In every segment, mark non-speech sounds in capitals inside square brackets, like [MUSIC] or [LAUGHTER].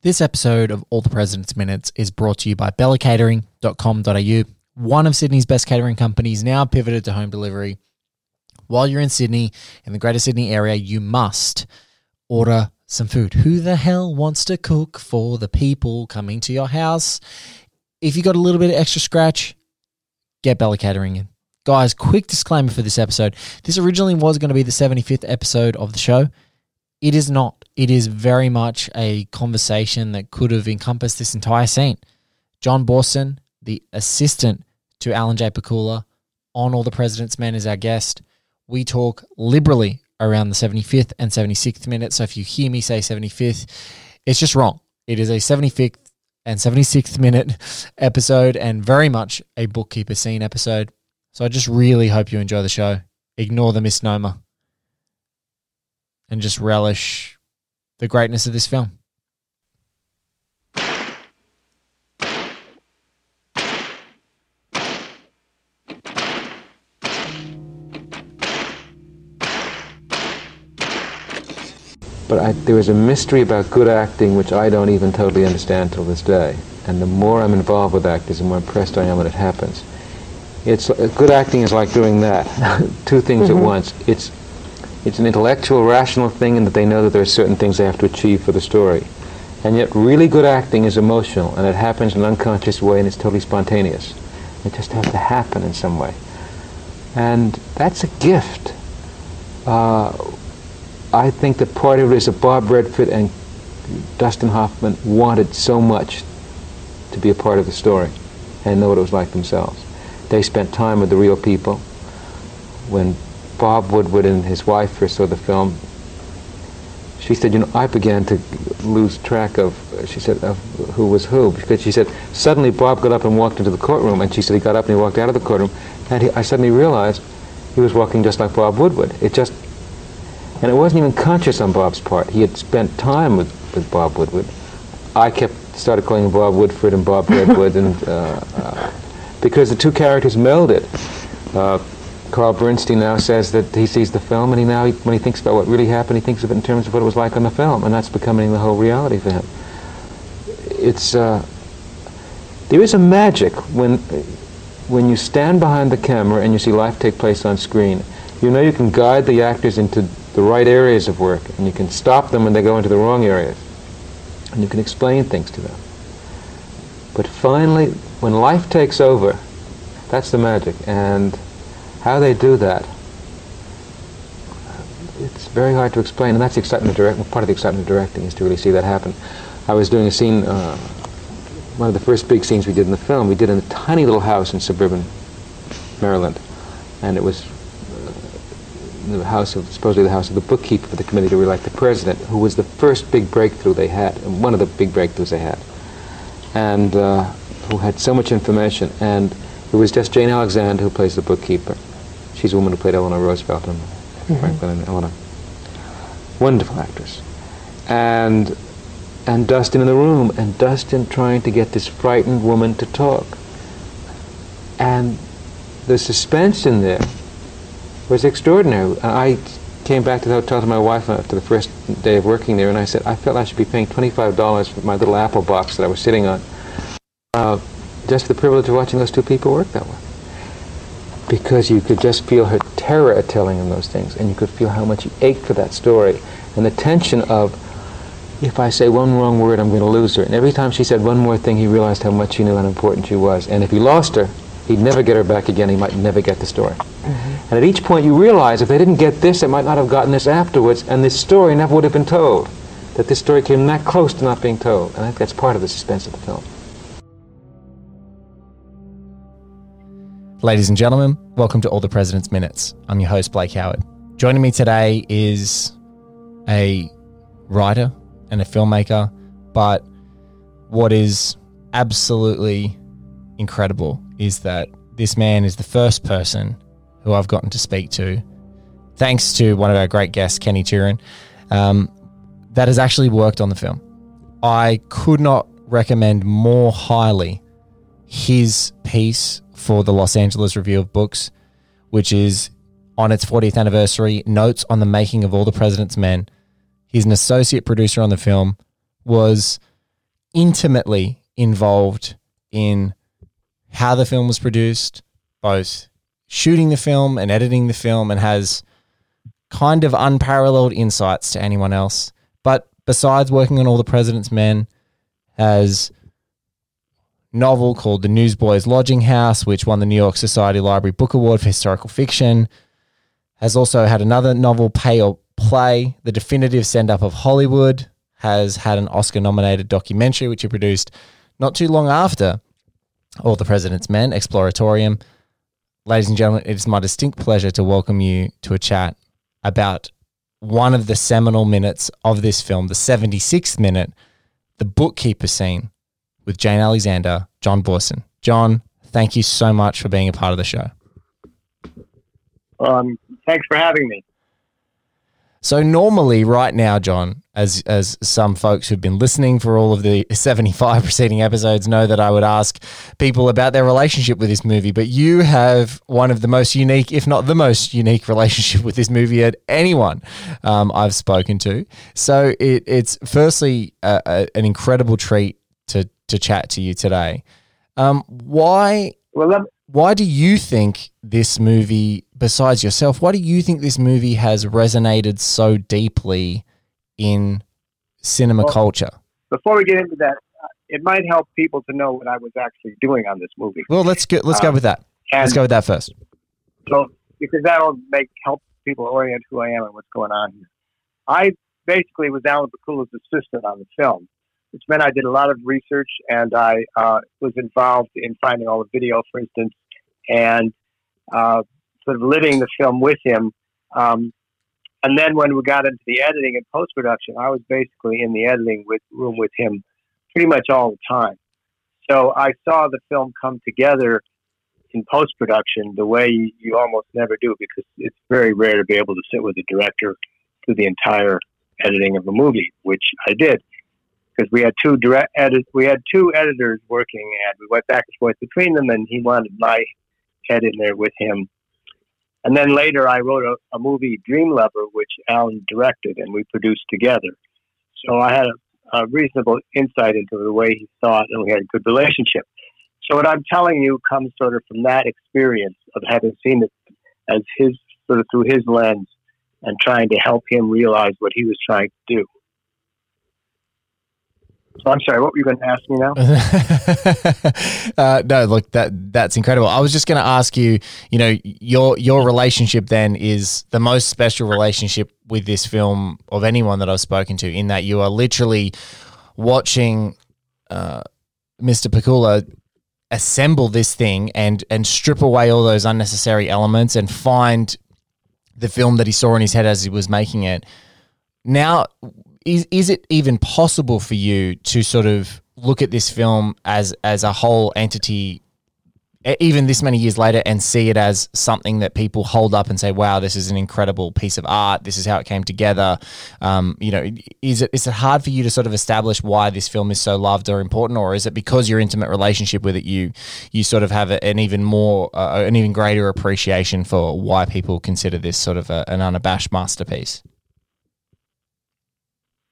This episode of All the President's Minutes is brought to you by bellacatering.com.au, one of Sydney's best catering companies now pivoted to home delivery. While you're in Sydney, in the Greater Sydney area, you must order some food. Who the hell wants to cook for the people coming to your house? If you got a little bit of extra scratch, get Bella Catering in. Guys, quick disclaimer for this episode. This originally was going to be the 75th episode of the show. It is not. It is very much a conversation that could have encompassed this entire scene. John Boorstin, the assistant to Alan J. Pakula, on All the President's Men, is our guest. We talk liberally around the 75th and 76th minute. So if you hear me say 75th, it's just wrong. It is a 75th and 76th minute [LAUGHS] episode and very much a bookkeeper scene episode. So I just really hope you enjoy the show. Ignore the misnomer and just relish the greatness of this film. But I, there is a mystery about good acting which I don't even totally understand till this day. And the more I'm involved with actors, the more impressed I am when it happens. It's good acting is like doing that, [LAUGHS] two things Mm-hmm. at once. It's it's an intellectual, rational thing, in that they know that there are certain things they have to achieve for the story. And yet, really good acting is emotional, and it happens in an unconscious way, and it's totally spontaneous. It just has to happen in some way, and that's a gift. Uh, I think that part of it is that Bob Redford and Dustin Hoffman wanted so much to be a part of the story and know what it was like themselves. They spent time with the real people. When Bob Woodward and his wife first saw the film, she said, you know, I began to lose track of, she said, of who was who. Because she said, suddenly Bob got up and walked into the courtroom, and she said he got up and he walked out of the courtroom, and he, I suddenly realized he was walking just like Bob Woodward. It just, and it wasn't even conscious on Bob's part. He had spent time with, with Bob Woodward. I kept, started calling him Bob Woodford and Bob [LAUGHS] Redwood, and uh, uh, because the two characters melded. Uh, Carl Bernstein now says that he sees the film, and he now, when he thinks about what really happened, he thinks of it in terms of what it was like on the film, and that's becoming the whole reality for him. It's uh, there is a magic when when you stand behind the camera and you see life take place on screen. You know you can guide the actors into the right areas of work, and you can stop them when they go into the wrong areas, and you can explain things to them. But finally, when life takes over, that's the magic, and how they do that, it's very hard to explain, and that's the excitement of directing. Part of the excitement of directing is to really see that happen. I was doing a scene, uh, one of the first big scenes we did in the film. We did in a tiny little house in suburban Maryland, and it was uh, the house of supposedly the house of the bookkeeper for the committee to re-elect the president, who was the first big breakthrough they had, and one of the big breakthroughs they had, and uh, who had so much information. And it was just Jane Alexander who plays the bookkeeper. She's a woman who played Eleanor Roosevelt and Franklin and Eleanor. Wonderful actress. And and Dustin in the room, and Dustin trying to get this frightened woman to talk. And the suspense in there was extraordinary. I came back to the hotel to my wife after the first day of working there, and I said, I felt I should be paying $25 for my little Apple box that I was sitting on. Uh, just for the privilege of watching those two people work that way. Because you could just feel her terror at telling him those things, and you could feel how much he ached for that story, and the tension of, if I say one wrong word, I'm going to lose her. And every time she said one more thing, he realized how much he knew, how important she was. And if he lost her, he'd never get her back again. He might never get the story. Mm-hmm. And at each point, you realize if they didn't get this, they might not have gotten this afterwards, and this story never would have been told. That this story came that close to not being told. And I think that's part of the suspense of the film. Ladies and gentlemen, welcome to All the President's Minutes. I'm your host, Blake Howard. Joining me today is a writer and a filmmaker, but what is absolutely incredible is that this man is the first person who I've gotten to speak to, thanks to one of our great guests, Kenny Turan, um, that has actually worked on the film. I could not recommend more highly his piece for the Los Angeles Review of Books, which is on its 40th anniversary, notes on the making of All the President's Men. He's an associate producer on the film, was intimately involved in how the film was produced, both shooting the film and editing the film, and has kind of unparalleled insights to anyone else. But besides working on All the President's Men, has novel called The Newsboys Lodging House, which won the New York Society Library Book Award for historical fiction. Has also had another novel, Pay or Play, The Definitive Send Up of Hollywood. Has had an Oscar nominated documentary, which he produced not too long after All the President's Men, Exploratorium. Ladies and gentlemen, it is my distinct pleasure to welcome you to a chat about one of the seminal minutes of this film, the 76th minute, the bookkeeper scene with Jane Alexander, John Boorstin. John, thank you so much for being a part of the show. Um, thanks for having me. So normally, right now, John, as as some folks who've been listening for all of the [LAUGHS] seventy five preceding episodes know that I would ask people about their relationship with this movie, but you have one of the most unique, if not the most unique, [LAUGHS] relationship with this movie at anyone um, I've spoken to. So it, it's firstly a, a, an incredible treat to to chat to you today. Um, why? Well, why do you think this movie, besides yourself, why do you think this movie has resonated so deeply in cinema well, culture? Before we get into that, uh, it might help people to know what I was actually doing on this movie. Well, let's go. Let's um, go with that. Let's go with that first. So, because that'll make help people orient who I am and what's going on here. I basically was Alan Pakula's assistant on the film which meant I did a lot of research and I uh, was involved in finding all the video, for instance, and uh, sort of living the film with him. Um, and then when we got into the editing and post production, I was basically in the editing with, room with him pretty much all the time. So I saw the film come together in post production the way you, you almost never do because it's very rare to be able to sit with a director through the entire editing of a movie, which I did because we had two direct edit we had two editors working and we went back and forth between them and he wanted my head in there with him. And then later i wrote a, a movie dream lover which alan directed and we produced together. So i had a, a reasonable insight into the way he thought and we had a good relationship. So what i'm telling you comes sort of from that experience of having seen it as his sort of through his lens and trying to help him realize what he was trying to do I'm sorry, what were you going to ask me now? [LAUGHS] uh, no, look, that that's incredible. I was just going to ask you, you know, your your relationship then is the most special relationship with this film of anyone that I've spoken to, in that you are literally watching uh, Mr. Pakula assemble this thing and and strip away all those unnecessary elements and find the film that he saw in his head as he was making it. Now, is is it even possible for you to sort of look at this film as as a whole entity even this many years later and see it as something that people hold up and say, "Wow, this is an incredible piece of art. This is how it came together." Um, you know, is it is it hard for you to sort of establish why this film is so loved or important, or is it because your intimate relationship with it, you you sort of have an even more, uh, an even greater appreciation for why people consider this sort of a, an unabashed masterpiece?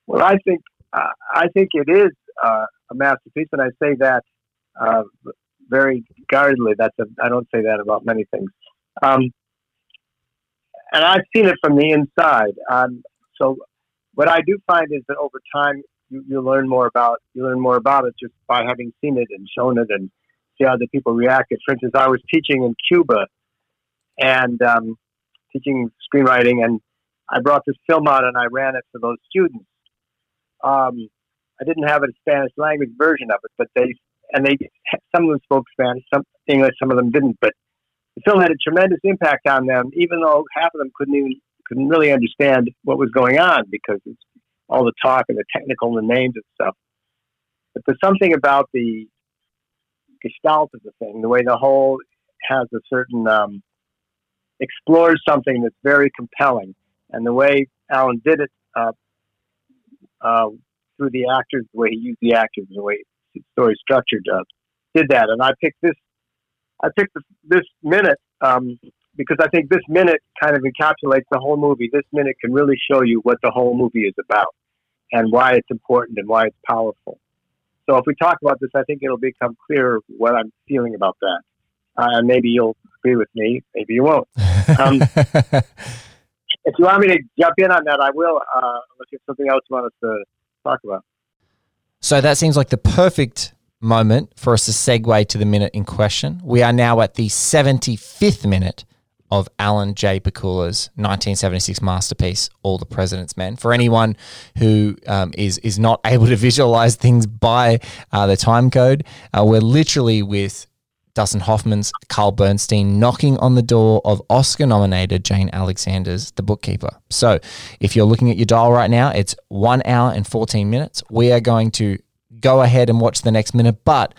Well, I think uh, I think it is uh, a masterpiece, and I say that uh, very guardedly. That's a, I don't say that about many things. Um, and I've seen it from the inside. Um, so what I do find is that over time you, you learn more about you learn more about it just by having seen it and shown it and see how the people reacted. For instance, I was teaching in Cuba and um, teaching screenwriting, and I brought this film out and I ran it for those students. Um, I didn't have a Spanish language version of it, but they and they some of them spoke Spanish, some English, some of them didn't. But the film had a tremendous impact on them, even though half of them couldn't even couldn't really understand what was going on because it's all the talk and the technical and the names and stuff. But there's something about the gestalt of the thing, the way the whole has a certain um, explores something that's very compelling, and the way Alan did it uh, uh, through the actors, the way he used the actors, the way the story structured, uh, did that. And I picked this, I picked this, this minute um, because I think this minute kind of encapsulates the whole movie. This minute can really show you what the whole movie is about and why it's important and why it's powerful. So if we talk about this, I think it'll become clear what I'm feeling about that. Uh, and maybe you'll agree with me, maybe you won't. [LAUGHS] Um, [LAUGHS] if you want me to jump in on that, I will. Uh, unless you have something else you want us to talk about. So that seems like the perfect moment for us to segue to the minute in question. We are now at the 75th minute of Alan J. Pakula's 1976 masterpiece, All the President's Men. For anyone who um, is is not able to visualize things by uh, the time code, uh, we're literally with Dustin Hoffman's Carl Bernstein knocking on the door of Oscar nominated Jane Alexander's The Bookkeeper. So if you're looking at your dial right now, it's one hour and 14 minutes. We are going to go ahead and watch the next minute, but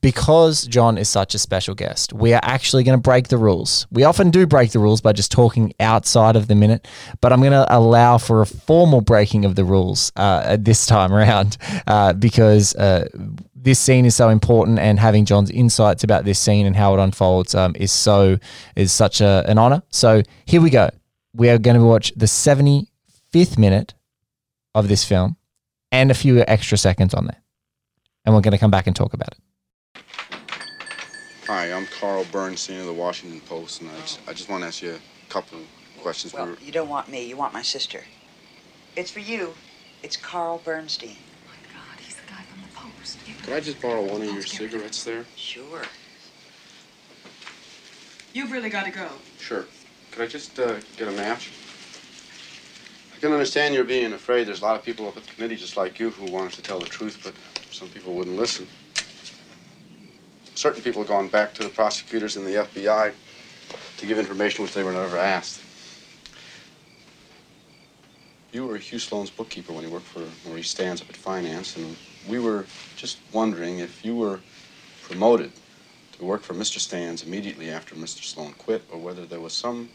because John is such a special guest, we are actually going to break the rules. We often do break the rules by just talking outside of the minute, but I'm going to allow for a formal breaking of the rules uh, this time [LAUGHS] around uh, because uh, this scene is so important, and having John's insights about this scene and how it unfolds um, is so is such a, an honor. So here we go. We are going to watch the 75th minute of this film and a few extra seconds on there, and we're going to come back and talk about it. Hi, I'm Carl Bernstein of the Washington Post, and I just, I just want to ask you a couple of questions. Well, We were- you don't want me. You want my sister. It's for you. It's Carl Bernstein. Oh my God, he's the guy from the Post. Could I just borrow one of your cigarettes there? Sure. You've really got to go. Sure. Could I just uh, get a match? I can understand you're being afraid. There's a lot of people up at the committee just like you who wanted to tell the truth, but some people wouldn't listen. Certain people have gone back to the prosecutors and the FBI to give information which they were never asked. You were Hugh Sloan's bookkeeper when he worked for Maurice Stans up at Finance, and we were just wondering if you were promoted to work for Mr. Stans immediately after Mr. Sloan quit, or whether there was some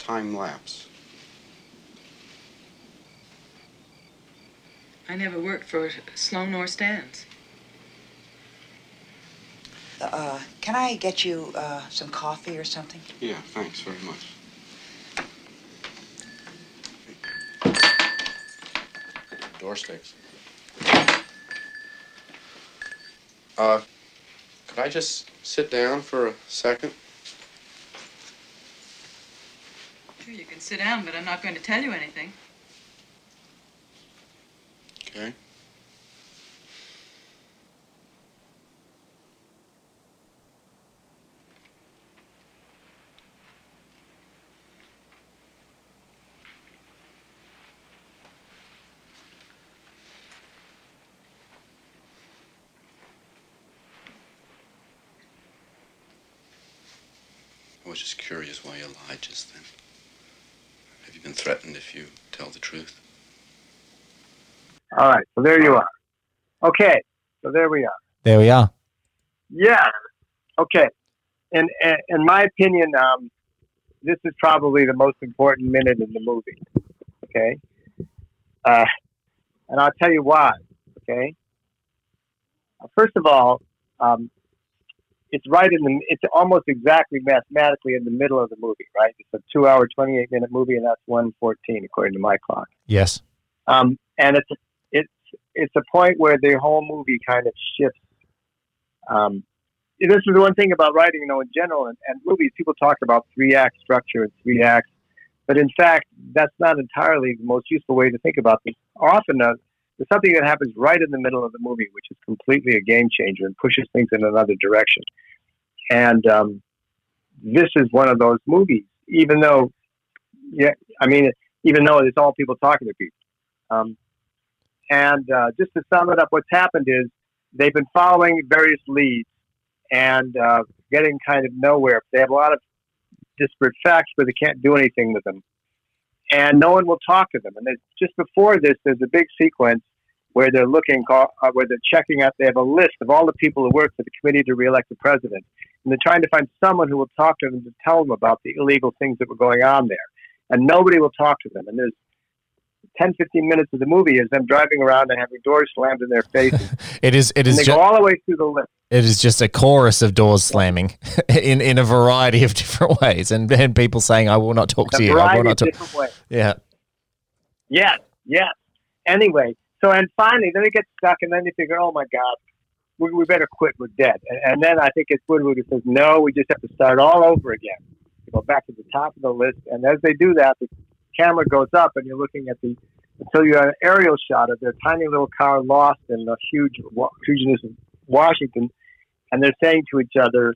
time lapse. I never worked for Sloan or Stans. Uh, can I get you uh, some coffee or something? Yeah, thanks very much. Door sticks. Uh, could I just sit down for a second? Sure, you can sit down, but I'm not going to tell you anything. Okay. I was just curious why you lied just then. Have you been threatened if you tell the truth? All right, so there you are. Okay, so there we are. There we are. Yeah. Okay. In in, in my opinion, um, this is probably the most important minute in the movie. Okay. Uh, and I'll tell you why. Okay. Uh, First of all, um, it's right in the. It's almost exactly mathematically in the middle of the movie. Right. It's a two-hour, twenty-eight minute movie, and that's one fourteen according to my clock. Yes. Um, and it's it's a point where the whole movie kind of shifts. Um, this is the one thing about writing, you know, in general, and, and movies. People talk about three act structure and three acts, but in fact, that's not entirely the most useful way to think about this. Often, uh, there's something that happens right in the middle of the movie, which is completely a game changer and pushes things in another direction. And um, this is one of those movies, even though, yeah, I mean, even though it's all people talking to people. Um, and uh, just to sum it up, what's happened is they've been following various leads and uh, getting kind of nowhere. They have a lot of disparate facts, but they can't do anything with them. And no one will talk to them. And just before this, there's a big sequence where they're looking, uh, where they're checking out. They have a list of all the people who work for the committee to reelect the president, and they're trying to find someone who will talk to them to tell them about the illegal things that were going on there. And nobody will talk to them. And there's 10, 15 minutes of the movie is them driving around and having doors slammed in their faces. [LAUGHS] It is. It and is. they Ju- go all the way through the list. it is just a chorus of doors slamming [LAUGHS] in in a variety of [LAUGHS] different ways, and and people saying, "I will not talk A to you. I will not talk." different ways. Yeah. Yes, yes. Anyway, so and finally, then they get stuck, and then they figure, oh my God, we, we better quit. We're dead. And, and then I think it's Woodward who says, no, we just have to start all over again. Go back to the top of the list. And as they do that, the camera goes up and you're looking at the, until you're an aerial shot of their tiny little car lost in the huge hugeness of Washington. And they're saying to each other,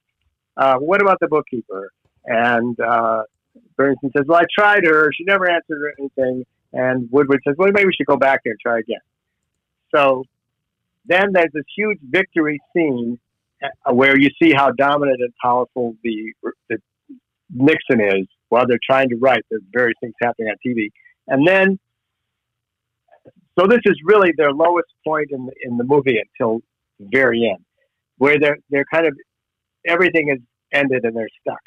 uh, what about the bookkeeper? And uh, Bernstein says, well, I tried her. She never answered anything. And Woodward says, well, maybe we should go back there and try again. So then there's this huge victory scene uh, where you see how dominant and powerful the, the Nixon is while they're trying to write. There's various things happening on TV, and then so this is really their lowest point in the, in the movie until the very end, where they're they're kind of everything is ended and they're stuck,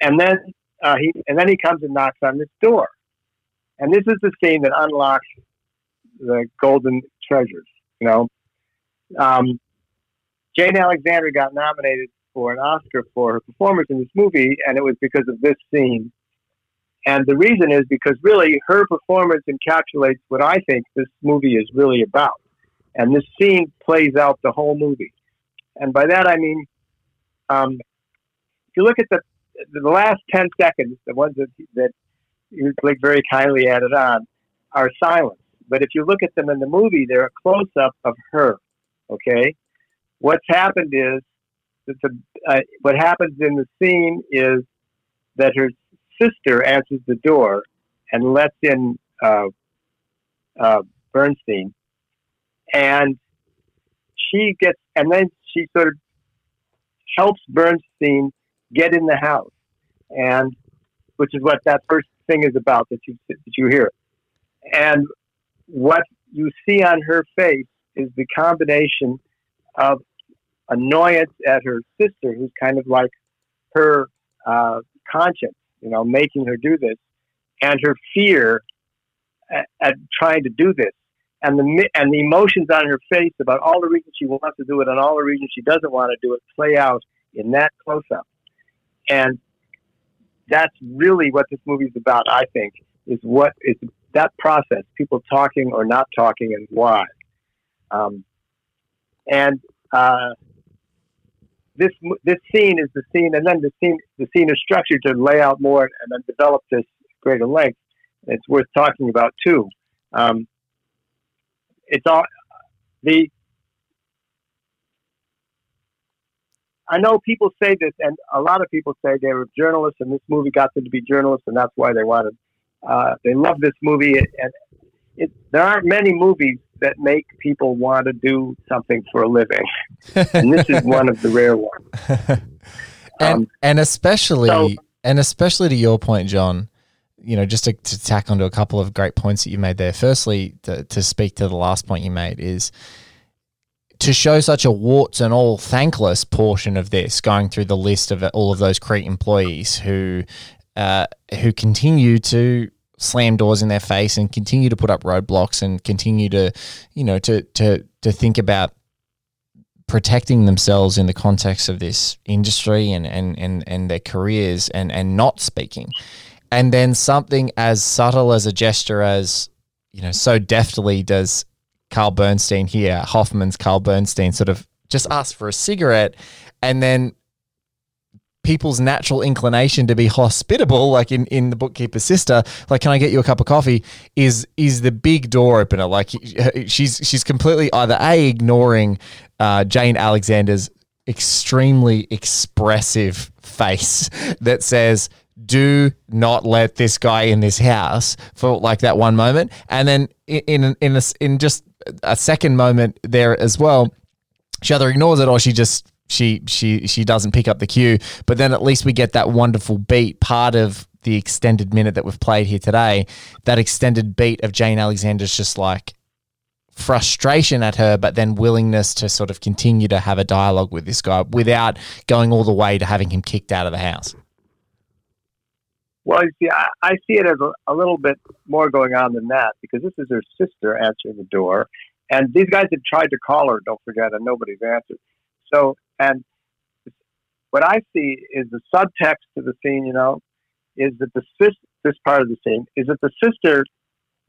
and then uh, he and then he comes and knocks on this door, and this is the scene that unlocks the golden treasures. You know, um, Jane Alexander got nominated for an Oscar for her performance in this movie, and it was because of this scene. And the reason is because really her performance encapsulates what I think this movie is really about. And this scene plays out the whole movie. And by that I mean, um, if you look at the the last ten seconds, the ones that that you like very kindly added on, are silent. But if you look at them in the movie, they're a close up of her. Okay, what's happened is that the uh, what happens in the scene is that her sister answers the door and lets in uh, uh, Bernstein, and she gets and then she sort of helps Bernstein get in the house, and which is what that first thing is about that you that you hear, and what you see on her face is the combination of annoyance at her sister, who's kind of like her uh, conscience, you know, making her do this, and her fear at, at, trying to do this, and the and the emotions on her face about all the reasons she wants to do it and all the reasons she doesn't want to do it play out in that close up, and that's really what this movie is about. I think is what is that process, people talking or not talking, and why. Um, and uh, this this scene is the scene, and then the scene the scene is structured to lay out more and then develop this greater length. It's worth talking about too. Um, it's all the. I know people say this, and a lot of people say they were journalists, and this movie got them to be journalists, and that's why they wanted. Uh, they love this movie, and it, there aren't many movies that make people want to do something for a living, and this is one of the rare ones. [LAUGHS] and um, and especially so, and especially to your point, John. You know, just to, to tack onto a couple of great points that you made there. Firstly, to, to speak to the last point you made is to show such a warts and all thankless portion of this, going through the list of all of those CREEP employees who uh, who continue to slam doors in their face and continue to put up roadblocks and continue to, you know, to to to think about protecting themselves in the context of this industry and and and, and their careers and and not speaking. And then something as subtle as a gesture as, you know, so deftly does Carl Bernstein here, Hoffman's Carl Bernstein sort of just ask for a cigarette and then people's natural inclination to be hospitable, like in, in the bookkeeper's sister, like, can I get you a cup of coffee? Is is the big door opener. Like she's she's completely either a ignoring uh, Jane Alexander's extremely expressive face [LAUGHS] that says do not let this guy in this house for like that one moment and then in in in, a, in just a second moment there as well she either ignores it or she just she she she doesn't pick up the cue. But then at least we get that wonderful beat part of the extended minute that we've played here today. That extended beat of Jane Alexander's just like frustration at her, but then willingness to sort of continue to have a dialogue with this guy without going all the way to having him kicked out of the house. Well, see, I, I see it as a, a, little bit more going on than that because this is her sister answering the door, and these guys had tried to call her. Don't forget, and nobody's answered. So and what I see is the subtext to the scene, you know, is that the sis, this part of the scene is that the sister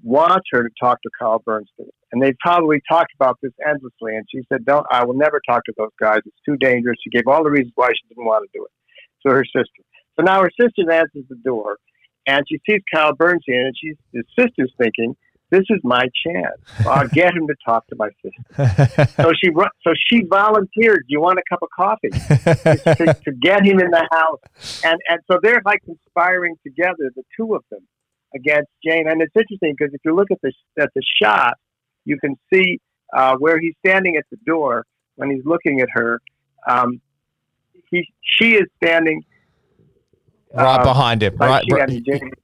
wants her to talk to Carl Bernstein. And they probably talked about this endlessly. And she said, Don't, I will never talk to those guys. It's too dangerous. She gave all the reasons why she didn't want to do it to her sister. So now her sister answers the door and she sees Carl Bernstein and she's, the sister's thinking, this is my chance. I'll get him to talk to my sister. so she so she volunteered. Do You want a cup of coffee to, to, get him in the house, and and so they're like conspiring together, the two of them, against Jane. And it's interesting because if you look at the at the shot, you can see uh, where he's standing at the door when he's looking at her. Um, he she is standing right uh, behind him. Right,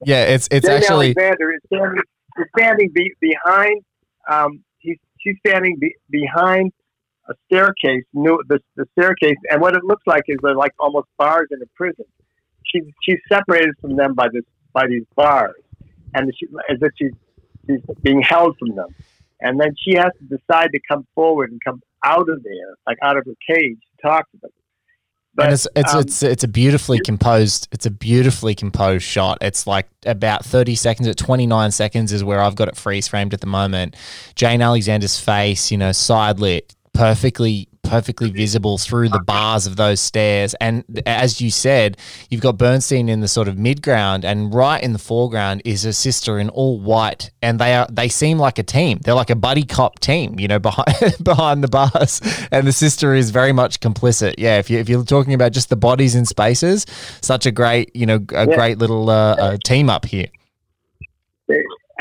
yeah, it's it's Jane actually Alexander is standing He's standing be, behind. Um, he's she's standing be, behind a staircase. New the, the staircase, and what it looks like is they're like almost bars in a prison. She's she's separated from them by this by these bars, and she, as if she's she's being held from them. And then she has to decide to come forward and come out of there, like out of her cage, to talk to them. But, and it's it's, um, it's it's a beautifully composed it's a beautifully composed shot. It's like about 30 seconds at 29 seconds is where I've got it freeze framed at the moment. Jane Alexander's face, you know, side lit, perfectly perfectly visible through the bars of those stairs. And as you said, you've got Bernstein in the sort of midground, and right in the foreground is a sister in all white, and they are they seem like a team. They're like a buddy cop team, you know, behind [LAUGHS] behind the bars, and the sister is very much complicit. Yeah, if you if you're talking about just the bodies in spaces, such a great you know a yeah. great little uh, uh, team up here.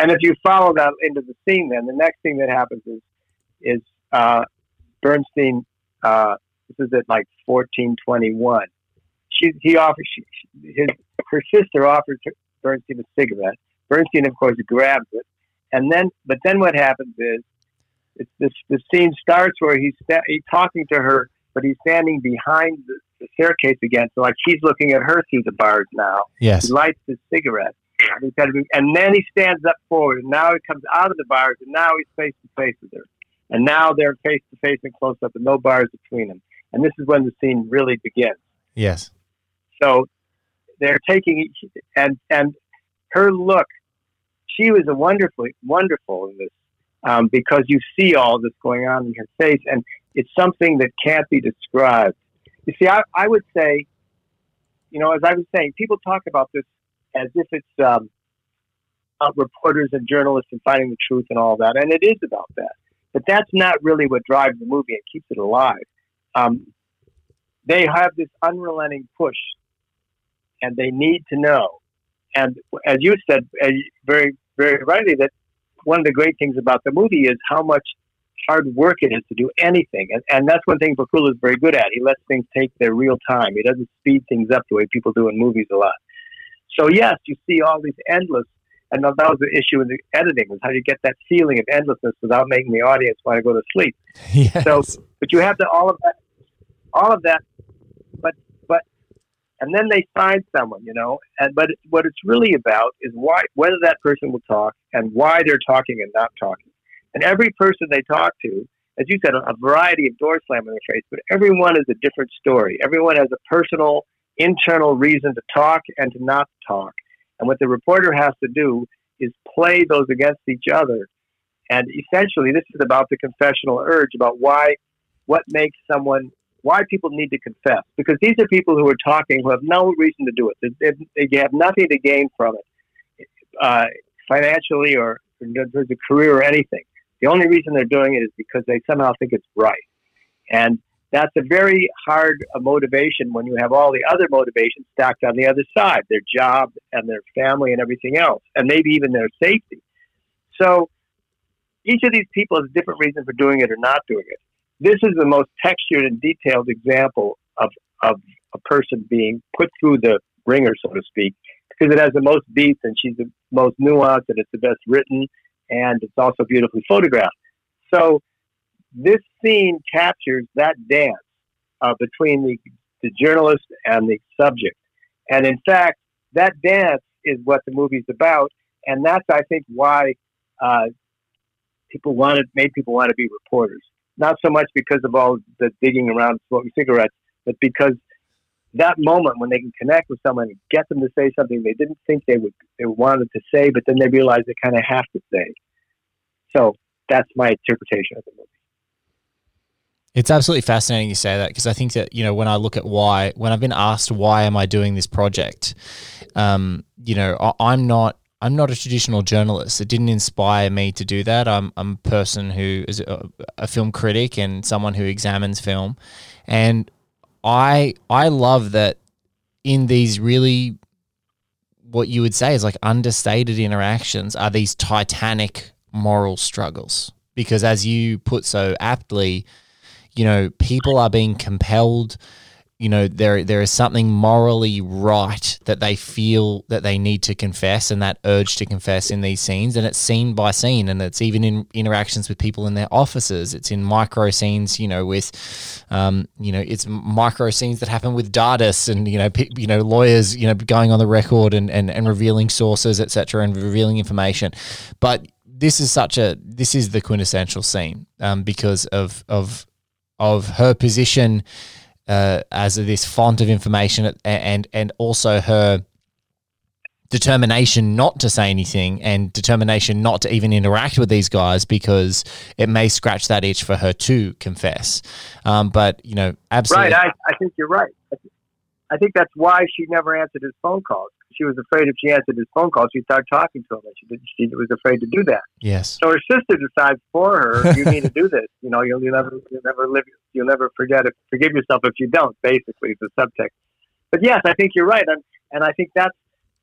And if you follow that into the scene, then the next thing that happens is is uh, Bernstein uh, this is at like 1421. She, he offers, she, his, her sister offers Bernstein a cigarette. Bernstein, of course, grabs it. And then, but then what happens is, it's this, the scene starts where he's, sta- he's talking to her, but he's standing behind the, the staircase again. So like she's looking at her through the bars now. Yes. He lights his cigarette. And then he stands up forward, and now he comes out of the bars, and now he's face to face with her. And now they're face to face and close up, and no bars between them. And this is when the scene really begins. Yes. So they're taking and and her look. She was a wonderfully wonderful in this um, because you see all this going on in her face, and it's something that can't be described. You see, I, I would say, you know, as I was saying, people talk about this as if it's um, about reporters and journalists and finding the truth and all that, and it is about that. But that's not really what drives the movie and keeps it alive. Um, they have this unrelenting push, and they need to know. And as you said very, very rightly, that one of the great things about the movie is how much hard work it is to do anything. And, and that's one thing Pakula is very good at. He lets things take their real time. He doesn't speed things up the way people do in movies a lot. So yes, you see all these endless and that was the issue in the editing was how do you get that feeling of endlessness without making the audience want to go to sleep. [LAUGHS] Yes. So, but you have to all of that, all of that, but but, and then they find someone, you know, and but what it's really about is why whether that person will talk and why they're talking and not talking. And every person they talk to, as you said, a variety of door slamming their face, but everyone is a different story. Everyone has a personal, internal reason to talk and to not talk and what the reporter has to do is play those against each other. And essentially, this is about the confessional urge, about why, what makes someone, why people need to confess. Because these are people who are talking who have no reason to do it. They, they have nothing to gain from it, uh, financially or in terms of career or anything. The only reason they're doing it is because they somehow think it's right. And that's a very hard uh, motivation when you have all the other motivations stacked on the other side their job and their family and everything else, and maybe even their safety. So each of these people has a different reason for doing it or not doing it. This is the most textured and detailed example of, of a person being put through the ringer, so to speak, because it has the most beats and she's the most nuanced and it's the best written and it's also beautifully photographed. So this scene captures that dance uh, between the, the journalist and the subject. And in fact, that dance is what the movie's about. And that's, I think, why uh, people wanted, made people want to be reporters. Not so much because of all the digging around smoking cigarettes, but because that moment when they can connect with someone and get them to say something they didn't think they would they wanted to say, but then they realize they kind of have to say. So that's my interpretation of the movie. It's absolutely fascinating you say that because I think that you know when I look at why when I've been asked why am I doing this project, um, you know I, I'm not I'm not a traditional journalist. It didn't inspire me to do that. I'm, I'm a person who is a, a, film critic and someone who examines film, and I I love that in these really what you would say is like understated interactions are these titanic moral struggles because as you put so aptly, you know people are being compelled you know there there is something morally right that they feel that they need to confess and that urge to confess in these scenes and it's scene by scene and it's even in interactions with people in their offices. It's in micro scenes you know with um, you know it's micro scenes that happen with Dardis and you know p- you know lawyers you know going on the record and and, and revealing sources etc and revealing information. But this is such a this is the quintessential scene um, because of of of her position uh, as this font of information and and also her determination not to say anything and determination not to even interact with these guys because it may scratch that itch for her to confess. Um, but you know, absolutely right. I, I think you're right. I think that's why she never answered his phone calls she was afraid if she answered his phone call, she'd start talking to him, and she did, she was afraid to do that. Yes. So her sister decides for her, you need to do this. [LAUGHS] You know, you'll, you'll never you'll never live you'll never forget it. Forgive yourself if you don't. Basically, the subtext. But yes, I think you're right, and and I think that's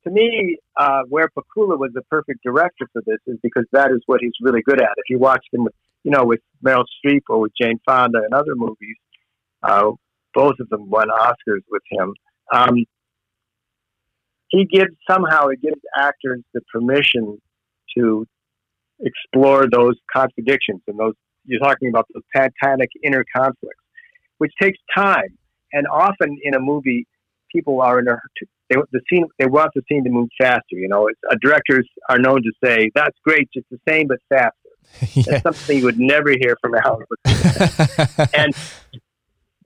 to me uh, where Pakula was the perfect director for this is because that is what he's really good at. If you watched him, with, you know, with Meryl Streep or with Jane Fonda and other movies, uh, both of them won Oscars with him. Um, he gives somehow it gives actors the permission to explore those contradictions and those you're talking about those titanic inner conflicts, which takes time. And often in a movie, people are in a they, the scene they want the scene to move faster. You know, it's, uh, directors are known to say that's great, just the same but faster. [LAUGHS] yeah. That's something you would never hear from Alan. [LAUGHS] and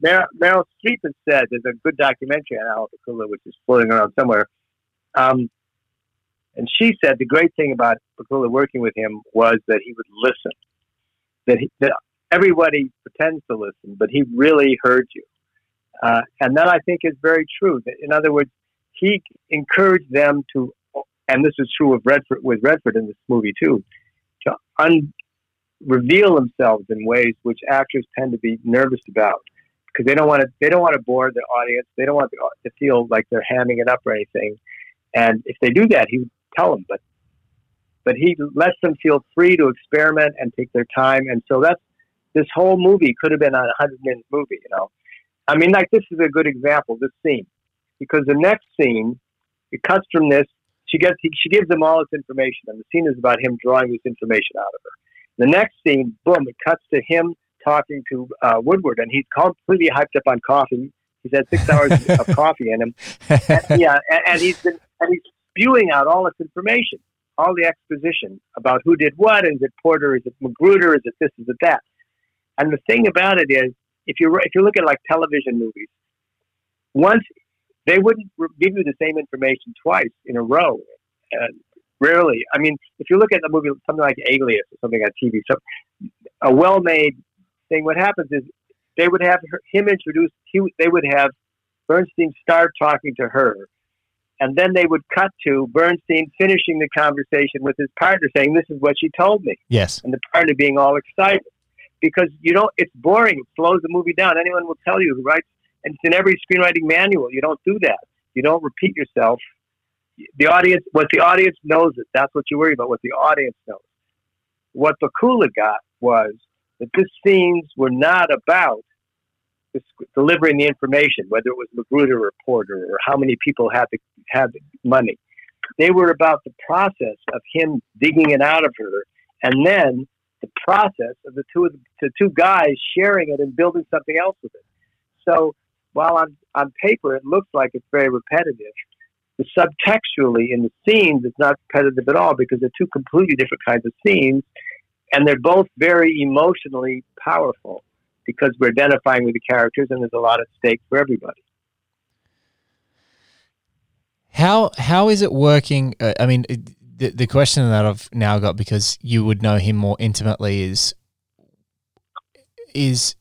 Meryl, Meryl Streep has said there's a good documentary on Alan Pakula, which is floating around somewhere, um, and she said the great thing about working with him was that he would listen. That, he, that everybody pretends to listen, but he really heard you. Uh, and that I think is very true. In other words, he encouraged them to, and this is true of Redford with Redford in this movie too, to un- reveal themselves in ways which actors tend to be nervous about because they don't want to they don't want to bore the audience. They don't want to feel like they're hamming it up or anything. And if they do that, he would tell them, but but he lets them feel free to experiment and take their time. And so that's this whole movie could have been a hundred minute movie, you know. I mean, like this is a good example. This scene, because the next scene, it cuts from this. She gets she gives them all this information, and the scene is about him drawing this information out of her. The next scene, boom, it cuts to him talking to uh, Woodward, and he's completely hyped up on coffee. He's had six hours of [LAUGHS] coffee in him. And, yeah, and, and he's been and he's spewing out all this information, all the exposition about who did what. Is it Porter? Is it Magruder? Is it this? Is it that? And the thing about it is, if you if you look at like television movies, once they wouldn't give you the same information twice in a row. And rarely, I mean, if you look at the movie, something like Alias or something on TV, so a well-made thing. What happens is they would have him introduced. He, they would have Bernstein start talking to her, and then they would cut to Bernstein finishing the conversation with his partner, saying, "This is what she told me." Yes, and the partner being all excited because you don't. It's boring. It slows the movie down. Anyone will tell you, right? And it's in every screenwriting manual. You don't do that. You don't repeat yourself. The audience, what the audience knows it. That's what you worry about. What the audience knows. What Pakula got was that these scenes were not about delivering the information, whether it was Magruder or Porter or how many people had the had the money. They were about the process of him digging it out of her, and then the process of the two of the, the two guys sharing it and building something else with it. So while on on paper it looks like it's very repetitive, the subtextually in the scenes it's not repetitive at all because they're two completely different kinds of scenes, and they're both very emotionally powerful because we're identifying with the characters and there's a lot at stake for everybody. How how is it working? Uh, I mean, the the question that I've now got because you would know him more intimately is is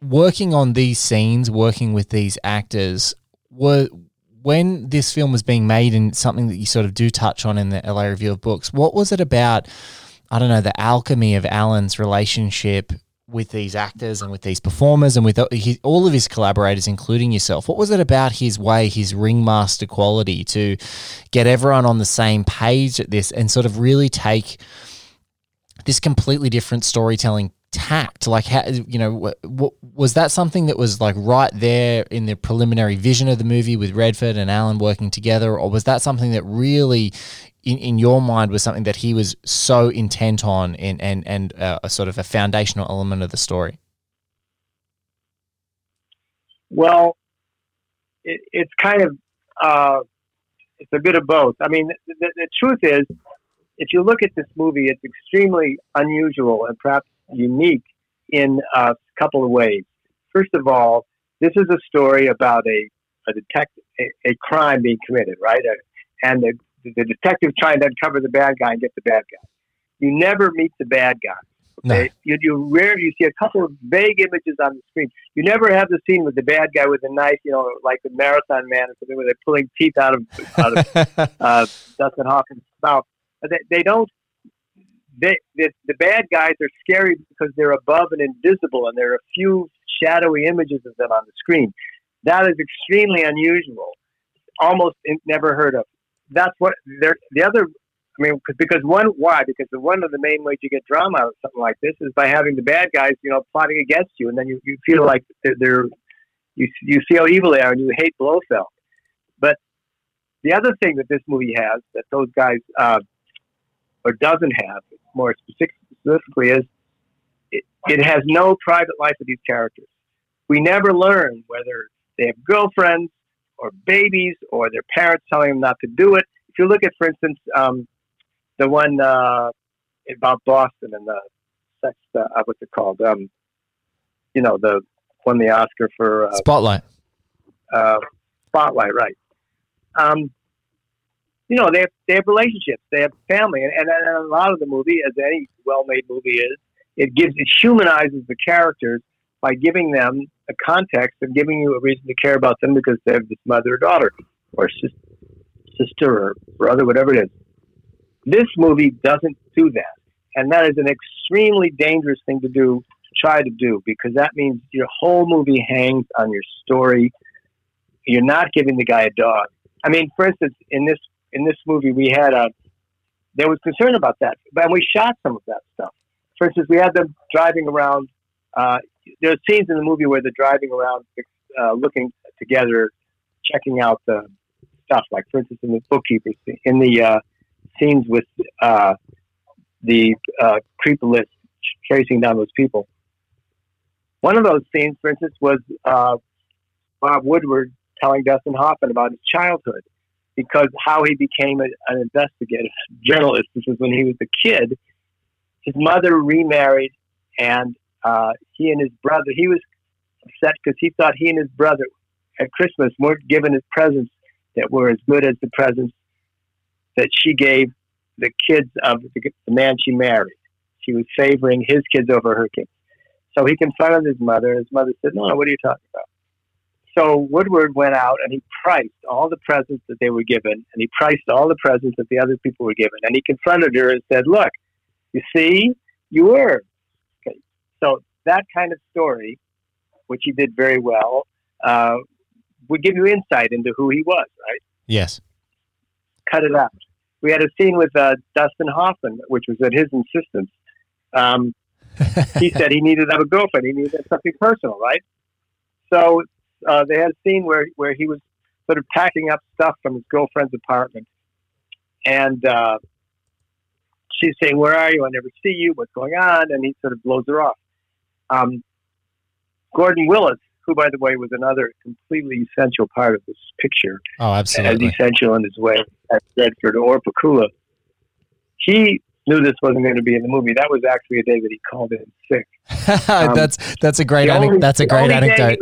working on these scenes, working with these actors. Were when this film was being made and something that you sort of do touch on in the LA Review of Books, what was it about? I don't know the alchemy of Alan's relationship with these actors and with these performers and with all of his collaborators, including yourself? What was it about his way, his ringmaster quality to get everyone on the same page at this and sort of really take this completely different storytelling tact? Like, how, you know, was that something that was like right there in the preliminary vision of the movie with Redford and Alan working together, or was that something that really in, in your mind was something that he was so intent on and and and uh, a sort of a foundational element of the story? Well, it, it's kind of uh, it's a bit of both. I mean, the, the, truth is, if you look at this movie, it's extremely unusual and perhaps unique in a couple of ways. First of all, this is a story about a a detective, a, a crime being committed, right? and the the detective trying to uncover the bad guy and get the bad guy. You never meet the bad guy. Okay? No. You, you rare you see a couple of vague images on the screen. You never have the scene with the bad guy with a knife, you know, like the Marathon Man or something, where they're pulling teeth out of out of [LAUGHS] uh, Dustin Hoffman's mouth. They, they don't. They, the, the bad guys are scary because they're above and invisible, and there are a few shadowy images of them on the screen. That is extremely unusual, almost never heard of that's what they're, the other. I mean, because one, why? Because the, one of the main ways you get drama out of something like this is by having the bad guys, you know, plotting against you, and then you, you feel like they're, they're you you see how evil they are, and you hate Blofeld. But the other thing that this movie has that those guys uh, or doesn't have more specifically is it, it has no private life of these characters. We never learn whether they have girlfriends, or babies or their parents telling them not to do it. If you look at, for instance, um, the one uh, about Boston and the sex, uh, what's it called? Um, you know, the won the Oscar for uh, Spotlight. Uh, Spotlight, right? Um, you know, they have they have relationships, they have family, and, and, and a lot of the movie, as any well-made movie is, it gives it humanizes the characters by giving them a context and giving you a reason to care about them because they have this mother or daughter or sister or brother, whatever it is. This movie doesn't do that. And that is an extremely dangerous thing to do, to try to do, because that means your whole movie hangs on your story. You're not giving the guy a dog. I mean, for instance, in this in this movie, we had a there was concern about that, but we shot some of that stuff. For instance, we had them driving around uh, there's scenes in the movie where they're driving around, uh, looking together, checking out the stuff. Like, for instance, in the bookkeeper in the uh, scenes with uh, the uh, CREEP list tracing down those people. One of those scenes, for instance, was uh, Bob Woodward telling Dustin Hoffman about his childhood because how he became a, an investigative [LAUGHS] journalist. This was when he was a kid. His mother remarried, and uh, he and his brother, he was upset because he thought he and his brother at Christmas weren't given his presents that were as good as the presents that she gave the kids of the, man she married. She was favoring his kids over her kids. So he confronted his mother, his mother said, no, what are you talking about? So Woodward went out and he priced all the presents that they were given, and he priced all the presents that the other people were given. And he confronted her and said, Look, you see, you were so that kind of story, which he did very well, uh, would give you insight into who he was, right? Yes. Cut it out. We had a scene with uh, Dustin Hoffman, which was at his insistence. Um, [LAUGHS] he said he needed to have a girlfriend. He needed something personal, right? So uh, they had a scene where, where he was sort of packing up stuff from his girlfriend's apartment. And uh, she's saying, Where are you? I never see you. What's going on? And he sort of blows her off. Um, Gordon Willis, who, by the way, was another completely essential part of this picture. Oh, absolutely. As essential in his way as Redford or Pakula. He knew this wasn't going to be in the movie. That was actually a day that he called in sick. [LAUGHS] Um, that's that's a great ane- that's a great anecdote.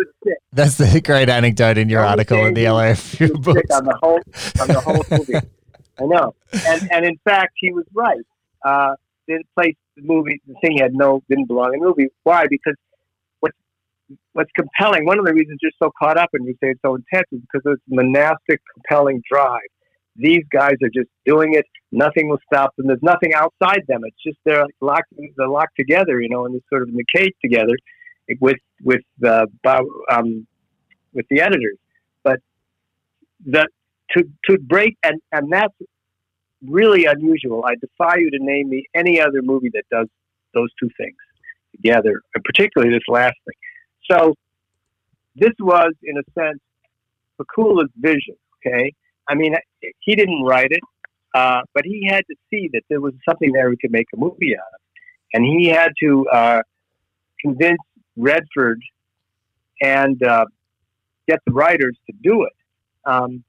That's the [LAUGHS] great anecdote in your article in the LAFU book. on the whole on the whole movie. [LAUGHS] I know, and and in fact, he was right. Uh, the place, the movie, the thing had no didn't belong in the movie. Why? Because what's what's compelling. One of the reasons you're so caught up and you say it's so intense is because this monastic, compelling drive. These guys are just doing it. Nothing will stop them. There's nothing outside them. It's just they're locked. They're locked together, you know, in this sort of in the cage together, with with uh, um, with the editors. But the to to break and and that's really unusual. I defy you to name me any other movie that does those two things together, and particularly this last thing. So this was, in a sense, Pakula's vision. Okay, I mean, he didn't write it, uh, but he had to see that there was something there we could make a movie out of, and he had to uh, convince Redford and uh, get the writers to do it. Um,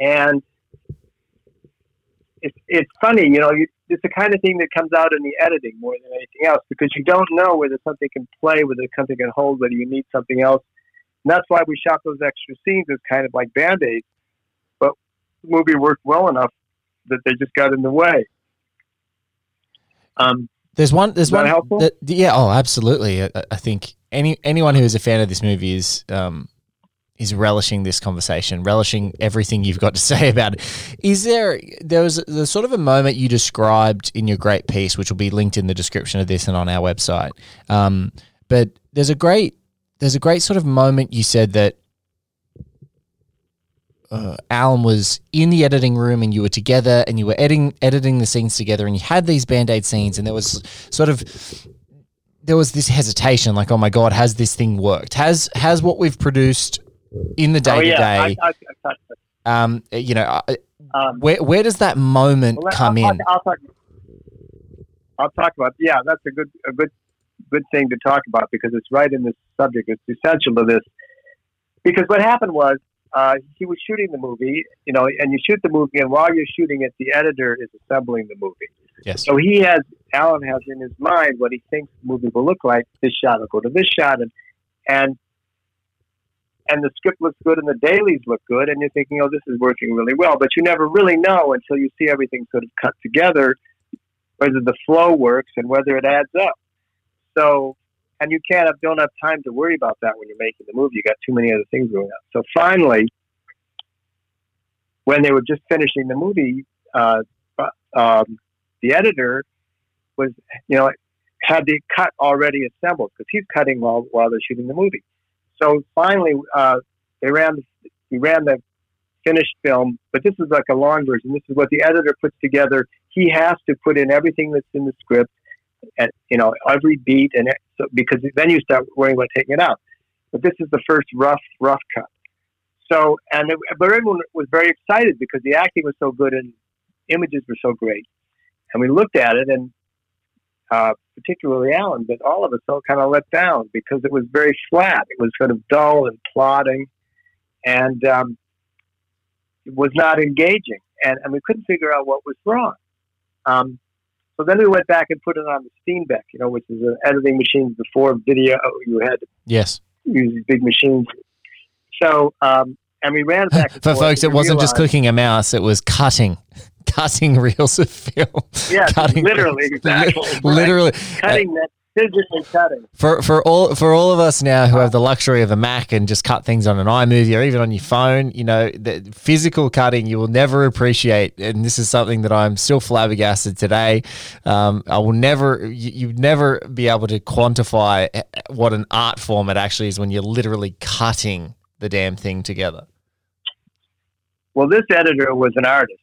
and it's it's funny, you know, you, it's the kind of thing that comes out in the editing more than anything else because you don't know whether something can play, whether something can hold, whether you need something else. And that's why we shot those extra scenes as kind of like band aids. But the movie worked well enough that they just got in the way. Um, There's one. There's Is that one. helpful? that- yeah. Oh, absolutely. I, I think any anyone who is a fan of this movie is um, is relishing this conversation, relishing everything you've got to [LAUGHS] say about it. Is there there was there's sort of a moment you described in your great piece, which will be linked in the description of this and on our website. Um, but there's a great there's a great sort of moment you said that uh, Alan was in the editing room and you were together and you were editing editing the scenes together and you had these band-aid scenes and there was sort of there was this hesitation like oh my god has this thing worked has has what we've produced in the day to day I, I touched it. um you know Um, where where does that moment Well, come I'll, in I'll, talk. I'll talk about. Yeah, that's a good a good good thing to talk about because it's right in this subject. It's essential to this. Because what happened was uh, he was shooting the movie, you know, and you shoot the movie, and while you're shooting it, the editor is assembling the movie. yes So he has Alan has in his mind what he thinks the movie will look like. This shot will go to this shot, and and and the script looks good and the dailies look good, and you're thinking, oh, this is working really well. But you never really know until you see everything sort of cut together, whether the flow works and whether it adds up. So, and you can't have, don't have time to worry about that when you're making the movie. You got too many other things going on. So finally, when they were just finishing the movie, uh, um, the editor was, you know, had the cut already assembled because he's cutting while while they're shooting the movie. So finally, uh, they ran we ran the finished film, but this is like a long version. This is what the editor puts together. He has to put in everything that's in the script, and you know every beat, and so, because then you start worrying about taking it out. But this is the first rough rough cut. So and it, but everyone was very excited because the acting was so good and images were so great, and we looked at it and uh, particularly Alan, but all of us felt kind of let down because it was very flat. It was sort of dull and plodding, and um, it was not engaging, and, and we couldn't figure out what was wrong. Um, so then we went back and put it on the Steenbeck, you know, which is an editing machine before video. You had yes use these big machines. So, um, and we ran it back. and [LAUGHS] for folks it wasn't just clicking a mouse it was cutting cutting reels of film Yeah, cutting literally, exactly. right. literally cutting that physically cutting. For for all for all of us now who have the luxury of a Mac and just cut things on an iMovie or even on your phone, you know, the physical cutting you will never appreciate, and this is something that I'm still flabbergasted today. Um, I will never, you, you'd never be able to quantify eh, what an art form it actually is when you're literally cutting the damn thing together. Well, this editor was an artist.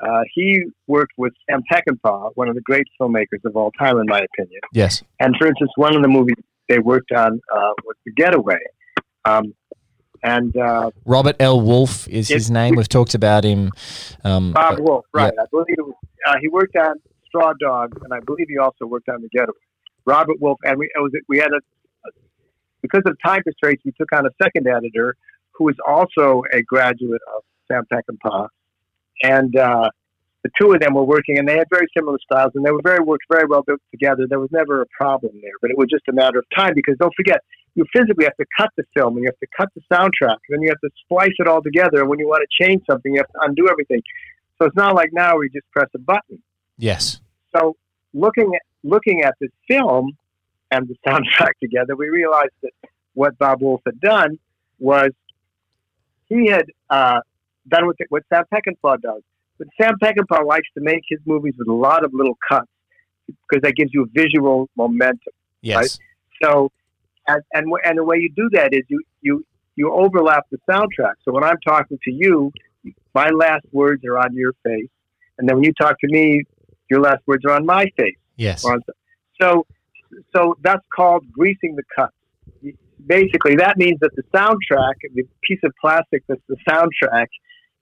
Uh, he worked with Sam Peckinpah, one of the great filmmakers of all time, in my opinion. Yes. And for instance, one of the movies they worked on uh, was The Getaway. Um, and uh, Robert L. Wolfe is his name. We've talked about him. Um, Bob Wolfe, right? I believe was, uh, he worked on Straw Dogs, and I believe he also worked on The Getaway. Robert Wolfe, and we it was we had a because of time constraints, we took on a second editor who was also a graduate of Sam Peckinpah, and uh, the two of them were working, and they had very similar styles, and they were very worked very well together. There was never a problem there, but it was just a matter of time because don't forget you physically have to cut the film and you have to cut the soundtrack, and then you have to splice it all together. And when you want to change something, you have to undo everything. So it's not like now we just press a button. Yes. So looking at looking at this film and the [LAUGHS] soundtrack together, we realized that what Bob Wolfe had done was he had uh, done what, what Sam Peckinpah does. But Sam Peckinpah likes to make his movies with a lot of little cuts because that gives you a visual momentum. Yes. Right? So, and, and and the way you do that is you you you overlap the soundtrack. So when I'm talking to you, my last words are on your face, and then when you talk to me, your last words are on my face. Yes. So, so that's called greasing the cuts. Basically, that means that the soundtrack, the piece of plastic that's the soundtrack,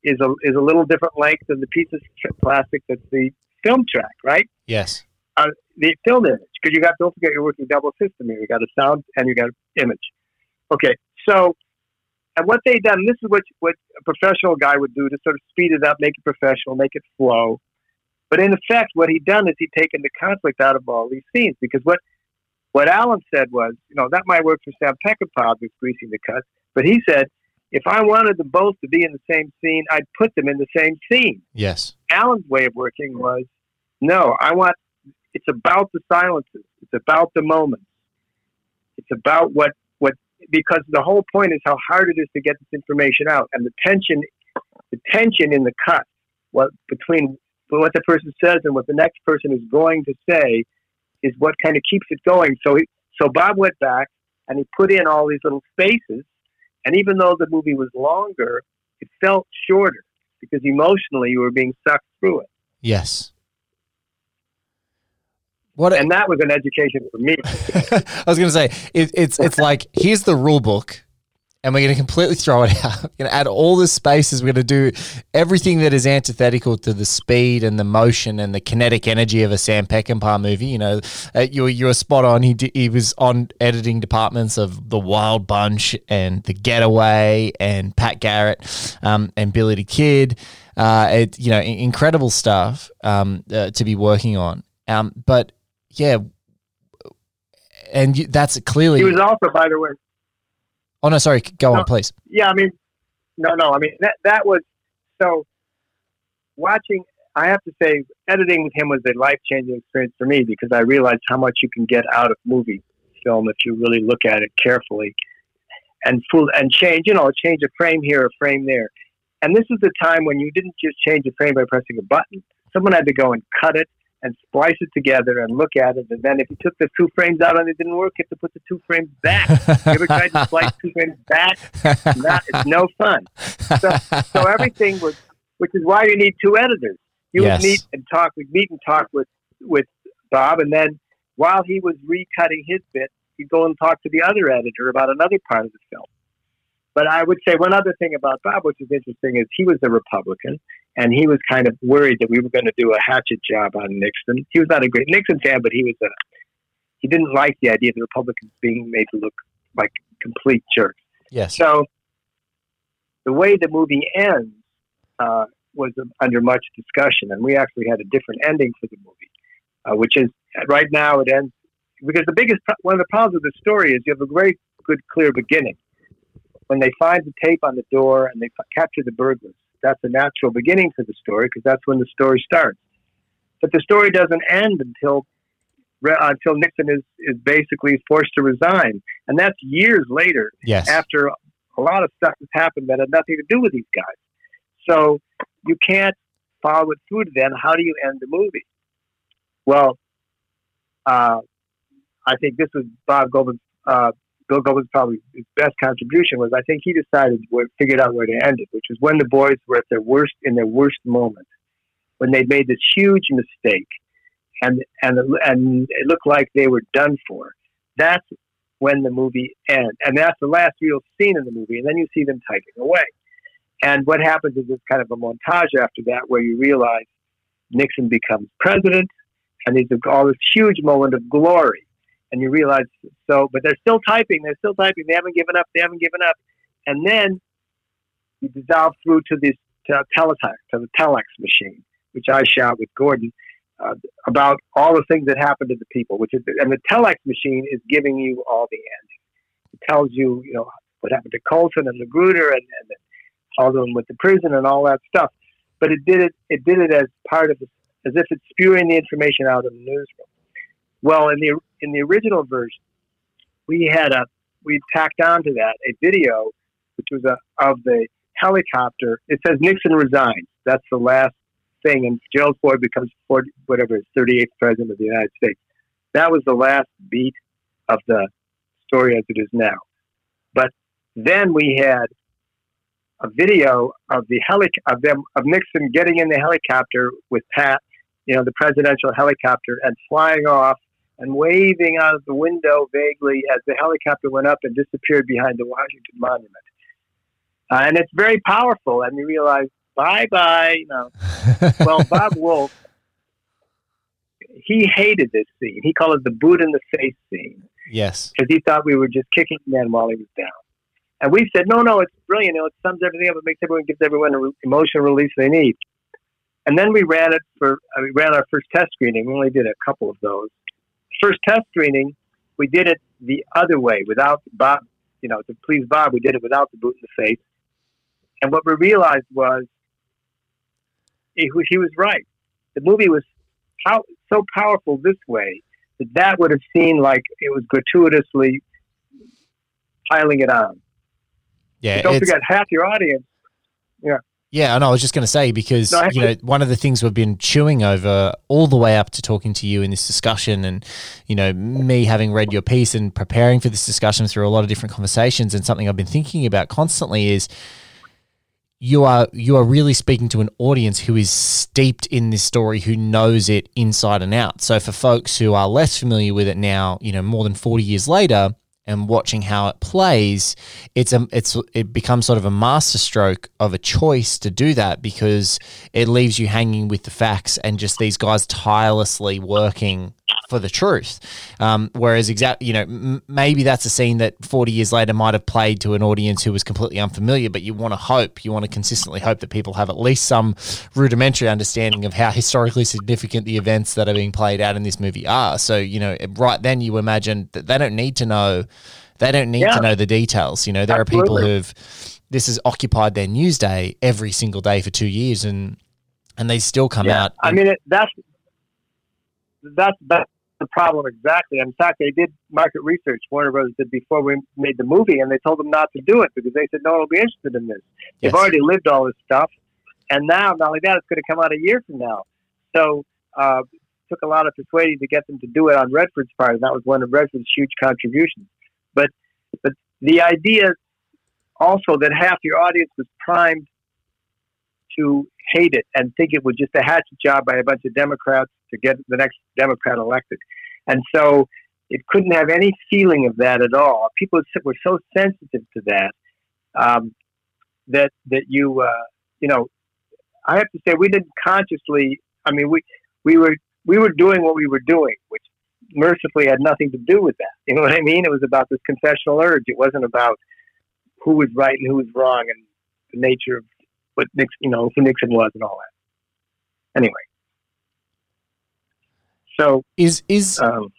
is a is a little different length than the piece of plastic that's the film track, right? Yes. Uh, the film image, because you got don't forget you're working double system here. You got a sound and you got an image. Okay, so and what they done, this is what what a professional guy would do to sort of speed it up, make it professional, make it flow. But in effect, what he done is he taken the conflict out of all these scenes because what what Alan said was, you know, that might work for Sam Peckinpah with greasing the cuts, but he said if I wanted them both to be in the same scene, I'd put them in the same scene. Yes. Alan's way of working was, no, I want. It's about the silences. It's about the moments. It's about what what because the whole point is how hard it is to get this information out, and the tension, the tension in the cut, what between what the person says and what the next person is going to say, is what kind of keeps it going. So he, so Bob went back and he put in all these little spaces, and even though the movie was longer, it felt shorter because emotionally you were being sucked through it. Yes. What and that was an education for me. [LAUGHS] I was going to say it, it's it's like here's the rule book, and we're going to completely [LAUGHS] throw it out. We're going to add all the spaces. We're going to do everything that is antithetical to the speed and the motion and the kinetic energy of a Sam Peckinpah movie. You know, uh, you you were spot on. He d- he was on editing departments of The Wild Bunch and The Getaway and Pat Garrett um, and Billy the Kid. Uh, it you know incredible stuff um, uh, to be working on. Um, but yeah, and you, that's clearly. He was also, by the way. Oh no, sorry. Go no, on, please. Yeah, I mean, no, no. I mean that that was so. Watching, I have to say, editing with him was a life changing experience for me because I realized how much you can get out of movie film if you really look at it carefully, and full and change. You know, change a frame here, a frame there, and this is the time when you didn't just change a frame by pressing a button. Someone had to go and cut it and splice it together and look at it. And then if you took the two frames out and it didn't work, you have to put the two frames back. you ever tried to splice two frames back? Not, it's no fun. So, so everything was, which is why you need two editors. You yes. would meet and talk, we'd meet and talk with, with Bob. And then while he was recutting his bit, he'd go and talk to the other editor about another part of the film. But I would say one other thing about Bob, which is interesting, is he was a Republican, and he was kind of worried that we were going to do a hatchet job on Nixon. He was not a great Nixon fan, but he was a he didn't like the idea of the Republicans being made to look like complete jerks. Yes. So the way the movie ends uh, was under much discussion, and we actually had a different ending for the movie, uh, which is right now it ends because the biggest one of the problems with the story is you have a very good clear beginning when they find the tape on the door and they capture the burglars. That's a natural beginning to the story because that's when the story starts. But the story doesn't end until until Nixon is, is basically forced to resign, and that's years later. Yes. After a lot of stuff has happened that had nothing to do with these guys, so you can't follow it through. To then how do you end the movie? Well, uh, I think this was Bob Goldman's uh, Bill Goldman's probably his best contribution was I think he decided where, figured out where to end it, which was when the boys were at their worst in their worst moment, when they made this huge mistake, and and and it looked like they were done for. That's when the movie ends, and that's the last real scene in the movie, and then you see them typing away. And what happens is it's kind of a montage after that, where you realize Nixon becomes president, and there's all this huge moment of glory and you realize so but they're still typing they're still typing they haven't given up they haven't given up and then you dissolve through to this to teletext to the telex machine which i shot with gordon uh, about all the things that happened to the people which is and the telex machine is giving you all the ending It tells you, you know, what happened to Colson and Magruder and, and all of them with the prison and all that stuff. But it did it. It did it as part of, as if it's spewing the information out of the newsroom. Well, in the in the original version, we had a we tacked onto that a video, which was a of the helicopter. It says Nixon resigns. That's the last thing, and Gerald Ford becomes 40, whatever, 38th president of the United States. That was the last beat of the story as it is now. But then we had a video of the helic of them of Nixon getting in the helicopter with Pat, you know, the presidential helicopter, and flying off and waving out of the window vaguely as the helicopter went up and disappeared behind the Washington Monument. Uh, and it's very powerful, and you realize, bye bye. You know. [LAUGHS] well, Bob Wolfe, he hated this scene. He called it the boot in the face scene. Yes. Because he thought we were just kicking men while he was down. And we said, no, no, it's brilliant. You know, it sums everything up. It makes everyone, gives everyone an emotional release they need. And then we ran it for, uh, we ran our first test screening. We only did a couple of those. First test screening, we did it the other way without Bob, you know, to please Bob, we did it without the boot in the face. And what we realized was he, he was right. The movie was how, so powerful this way that that would have seemed like it was gratuitously piling it on. Yeah. But don't forget, half your audience. Yeah. Yeah, and I was just going to say because No, you know one of the things we've been chewing over all the way up to talking to you in this discussion, and you know me having read your piece and preparing for this discussion through a lot of different conversations, and something I've been thinking about constantly is you are you are really speaking to an audience who is steeped in this story, who knows it inside and out. So for folks who are less familiar with it now, you know, more than forty years later, and watching how it plays, it's a it's it becomes sort of a masterstroke of a choice to do that because it leaves you hanging with the facts and just these guys tirelessly working for the truth. Um, whereas, exact, you know, m- maybe that's a scene that 40 years later might have played to an audience who was completely unfamiliar, but you want to hope, you want to consistently hope that people have at least some rudimentary understanding of how historically significant the events that are being played out in this movie are. So, you know, right then you imagine that they don't need to know, they don't need Yeah. to know the details. You know, there are people who've, this has occupied their news day every single day for two years and, and they still come Yeah. out. I mean, it, that's that's that's the problem exactly. In fact, they did market research. Warner Brothers did before we made the movie, and they told them not to do it because they said no one will be interested in this. Yes. They've already lived all this stuff, and now not only that, it's going to come out a year from now. So uh, it took a lot of persuading to get them to do it on Redford's part, and that was one of Redford's huge contributions. But but the idea also that half your audience was primed to hate it and think it was just a hatchet job by a bunch of Democrats to get the next Democrat elected. And so it couldn't have any feeling of that at all. People were so sensitive to that um, that that you uh, you know I have to say we didn't consciously. I mean we we were we were doing what we were doing, which mercifully had nothing to do with that. You know what I mean? It was about this confessional urge. It wasn't about who was right and who was wrong and the nature of what Nixon, you know, who Nixon was and all that. Anyway, so Is is um,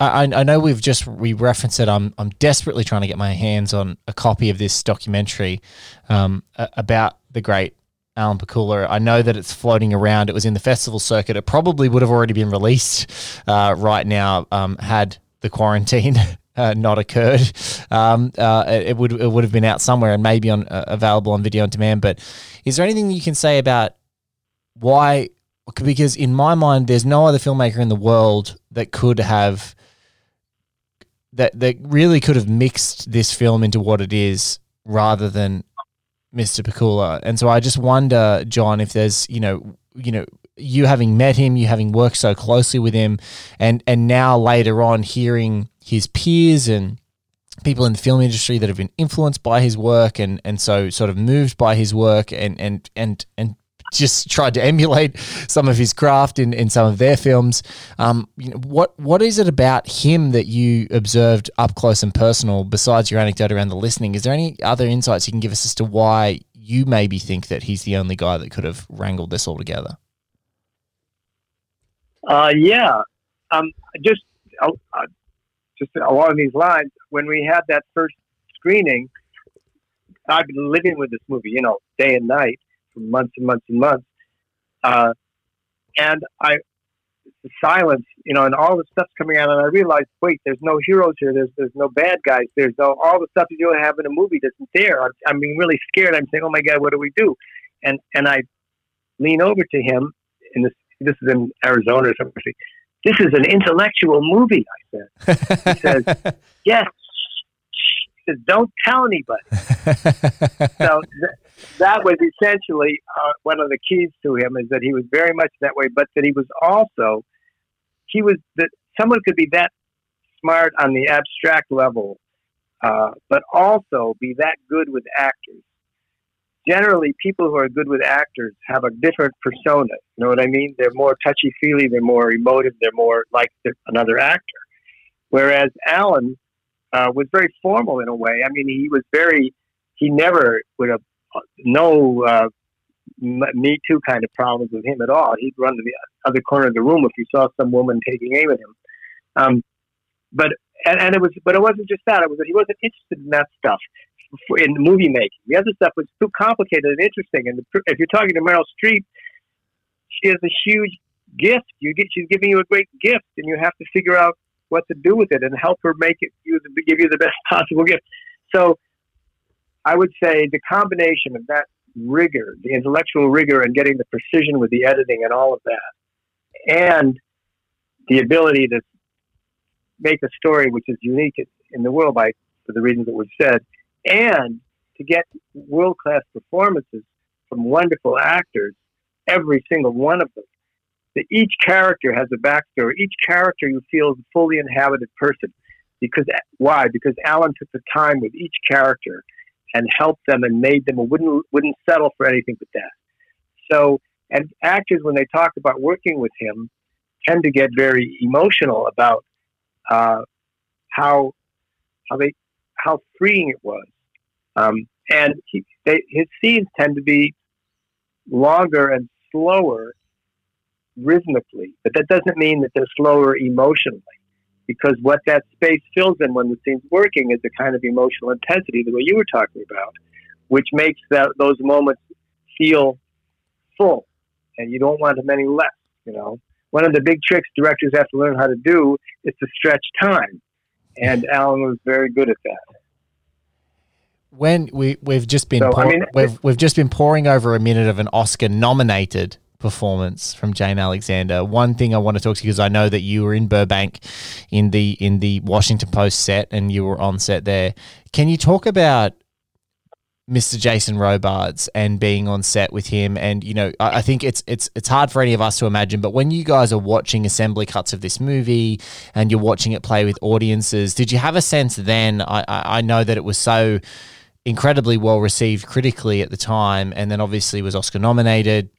I, I know we've just we referenced it. I'm I'm desperately trying to get my hands on a copy of this documentary um, about the great Alan Pakula. I know that it's floating around. It was in the festival circuit. It probably would have already been released uh, right now um, had the quarantine. [LAUGHS] Uh, not occurred. Um, uh, it, would it would have been out somewhere and maybe on uh, available on video on demand. But is there anything you can say about why? Because in my mind, there's no other filmmaker in the world that could have that that really could have mixed this film into what it is rather than Mr. Pakula. And so I just wonder, John, if there's, you know, you know, you having met him, you having worked so closely with him, and and now later on hearing his peers and people in the film industry that have been influenced by his work and and so sort of moved by his work and and and and just tried to emulate some of his craft in, in some of their films. Um, you know, what what is it about him that you observed up close and personal besides your anecdote around the listening? Is there any other insights you can give us as to why you maybe think that he's the only guy that could have wrangled this all together? Uh, yeah, um, just uh, uh, just along these lines, when we had that first screening, I've been living with this movie, you know, day and night for months and months and months. Uh, and I, the silence, you know, and all the stuff's coming out, and I realized, wait, there's no heroes here. There's there's no bad guys. There's no all the stuff that you have in a movie that's there. I'm, I'm being really scared. I'm saying, oh my god, what do we do? And and I lean over to him, in this this is in Arizona or something. This is an intellectual movie. I said. He says, [LAUGHS] yes. He says, don't tell anybody. [LAUGHS] so th- that was essentially uh, one of the keys to him is that he was very much that way, but that he was also he was that someone could be that smart on the abstract level, uh, but also be that good with actors. Generally, people who are good with actors have a different persona. You know what I mean? They're more touchy feely, they're more emotive, they're more like another actor. Whereas Alan uh, was very formal in a way. I mean, he was very, he never would have no uh, Me Too kind of problems with him at all. He'd run to the other corner of the room if he saw some woman taking aim at him. Um, but and, and it was, but it wasn't just that. It was that he wasn't interested in that stuff in movie making. The other stuff was too complicated and interesting. And if you're talking to Meryl Streep, she has a huge gift. You get, she's giving you a great gift, and you have to figure out what to do with it and help her make it you give you the best [LAUGHS] possible gift. So I would say the combination of that rigor, the intellectual rigor, and getting the precision with the editing and all of that, and the ability to make a story which is unique in the world by for the reasons that we've said, and to get world class performances from wonderful actors, every single one of them. That each character has a backstory. Each character you feel is a fully inhabited person. Because why? Because Alan took the time with each character and helped them and made them and wouldn't wouldn't settle for anything but that. So, and actors when they talk about working with him tend to get very emotional about uh, how how they how freeing it was. Um, and he, they, his scenes tend to be longer and slower rhythmically, but that doesn't mean that they're slower emotionally because what that space fills in when the scene's working is a kind of emotional intensity, the way you were talking about, which makes that those moments feel full, and you don't want them any less. You know, one of the big tricks directors have to learn how to do is to stretch time, and Alan was very good at that. When we we've just been so, pour, I mean, we've we've just been pouring over a minute of an Oscar nominated performance from Jane Alexander. One thing I want to talk to you because I know that you were in Burbank in the in the Washington Post set and you were on set there. Can you talk about Mr. Jason Robards and being on set with him and you know I, I think it's it's it's hard for any of us to imagine but when you guys are watching assembly cuts of this movie and you're watching it play with audiences did you have a sense then I I, I know that it was so incredibly well received critically at the time and then obviously was Oscar nominated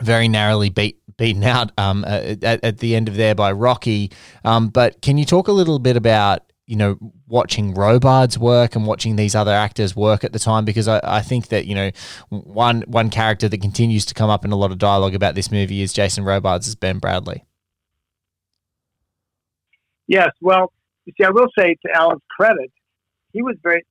very narrowly beat beaten out um, at, at the end of there by Rocky. Um, but can you talk a little bit about you know watching Robards work and watching these other actors work at the time? Because I, I think that you know one one character that continues to come up in a lot of dialogue about this movie is Jason Robards as Ben Bradlee. Yes, well, you see, I will say to Alan's credit, he was very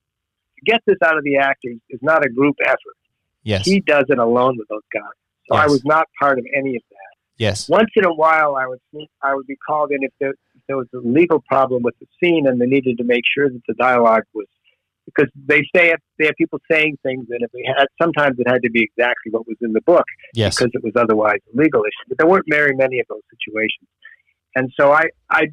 get this out of the actors is not a group effort. Yes, he does it alone with those guys. So yes. I was not part of any of that. Yes. Once in a while, I would I would be called in if there, if there was a legal problem with the scene, and they needed to make sure that the dialogue was because they say it, they have people saying things, and if we had sometimes it had to be exactly what was in the book, yes. because it was otherwise a legal issue. But there weren't very many of those situations, and so I I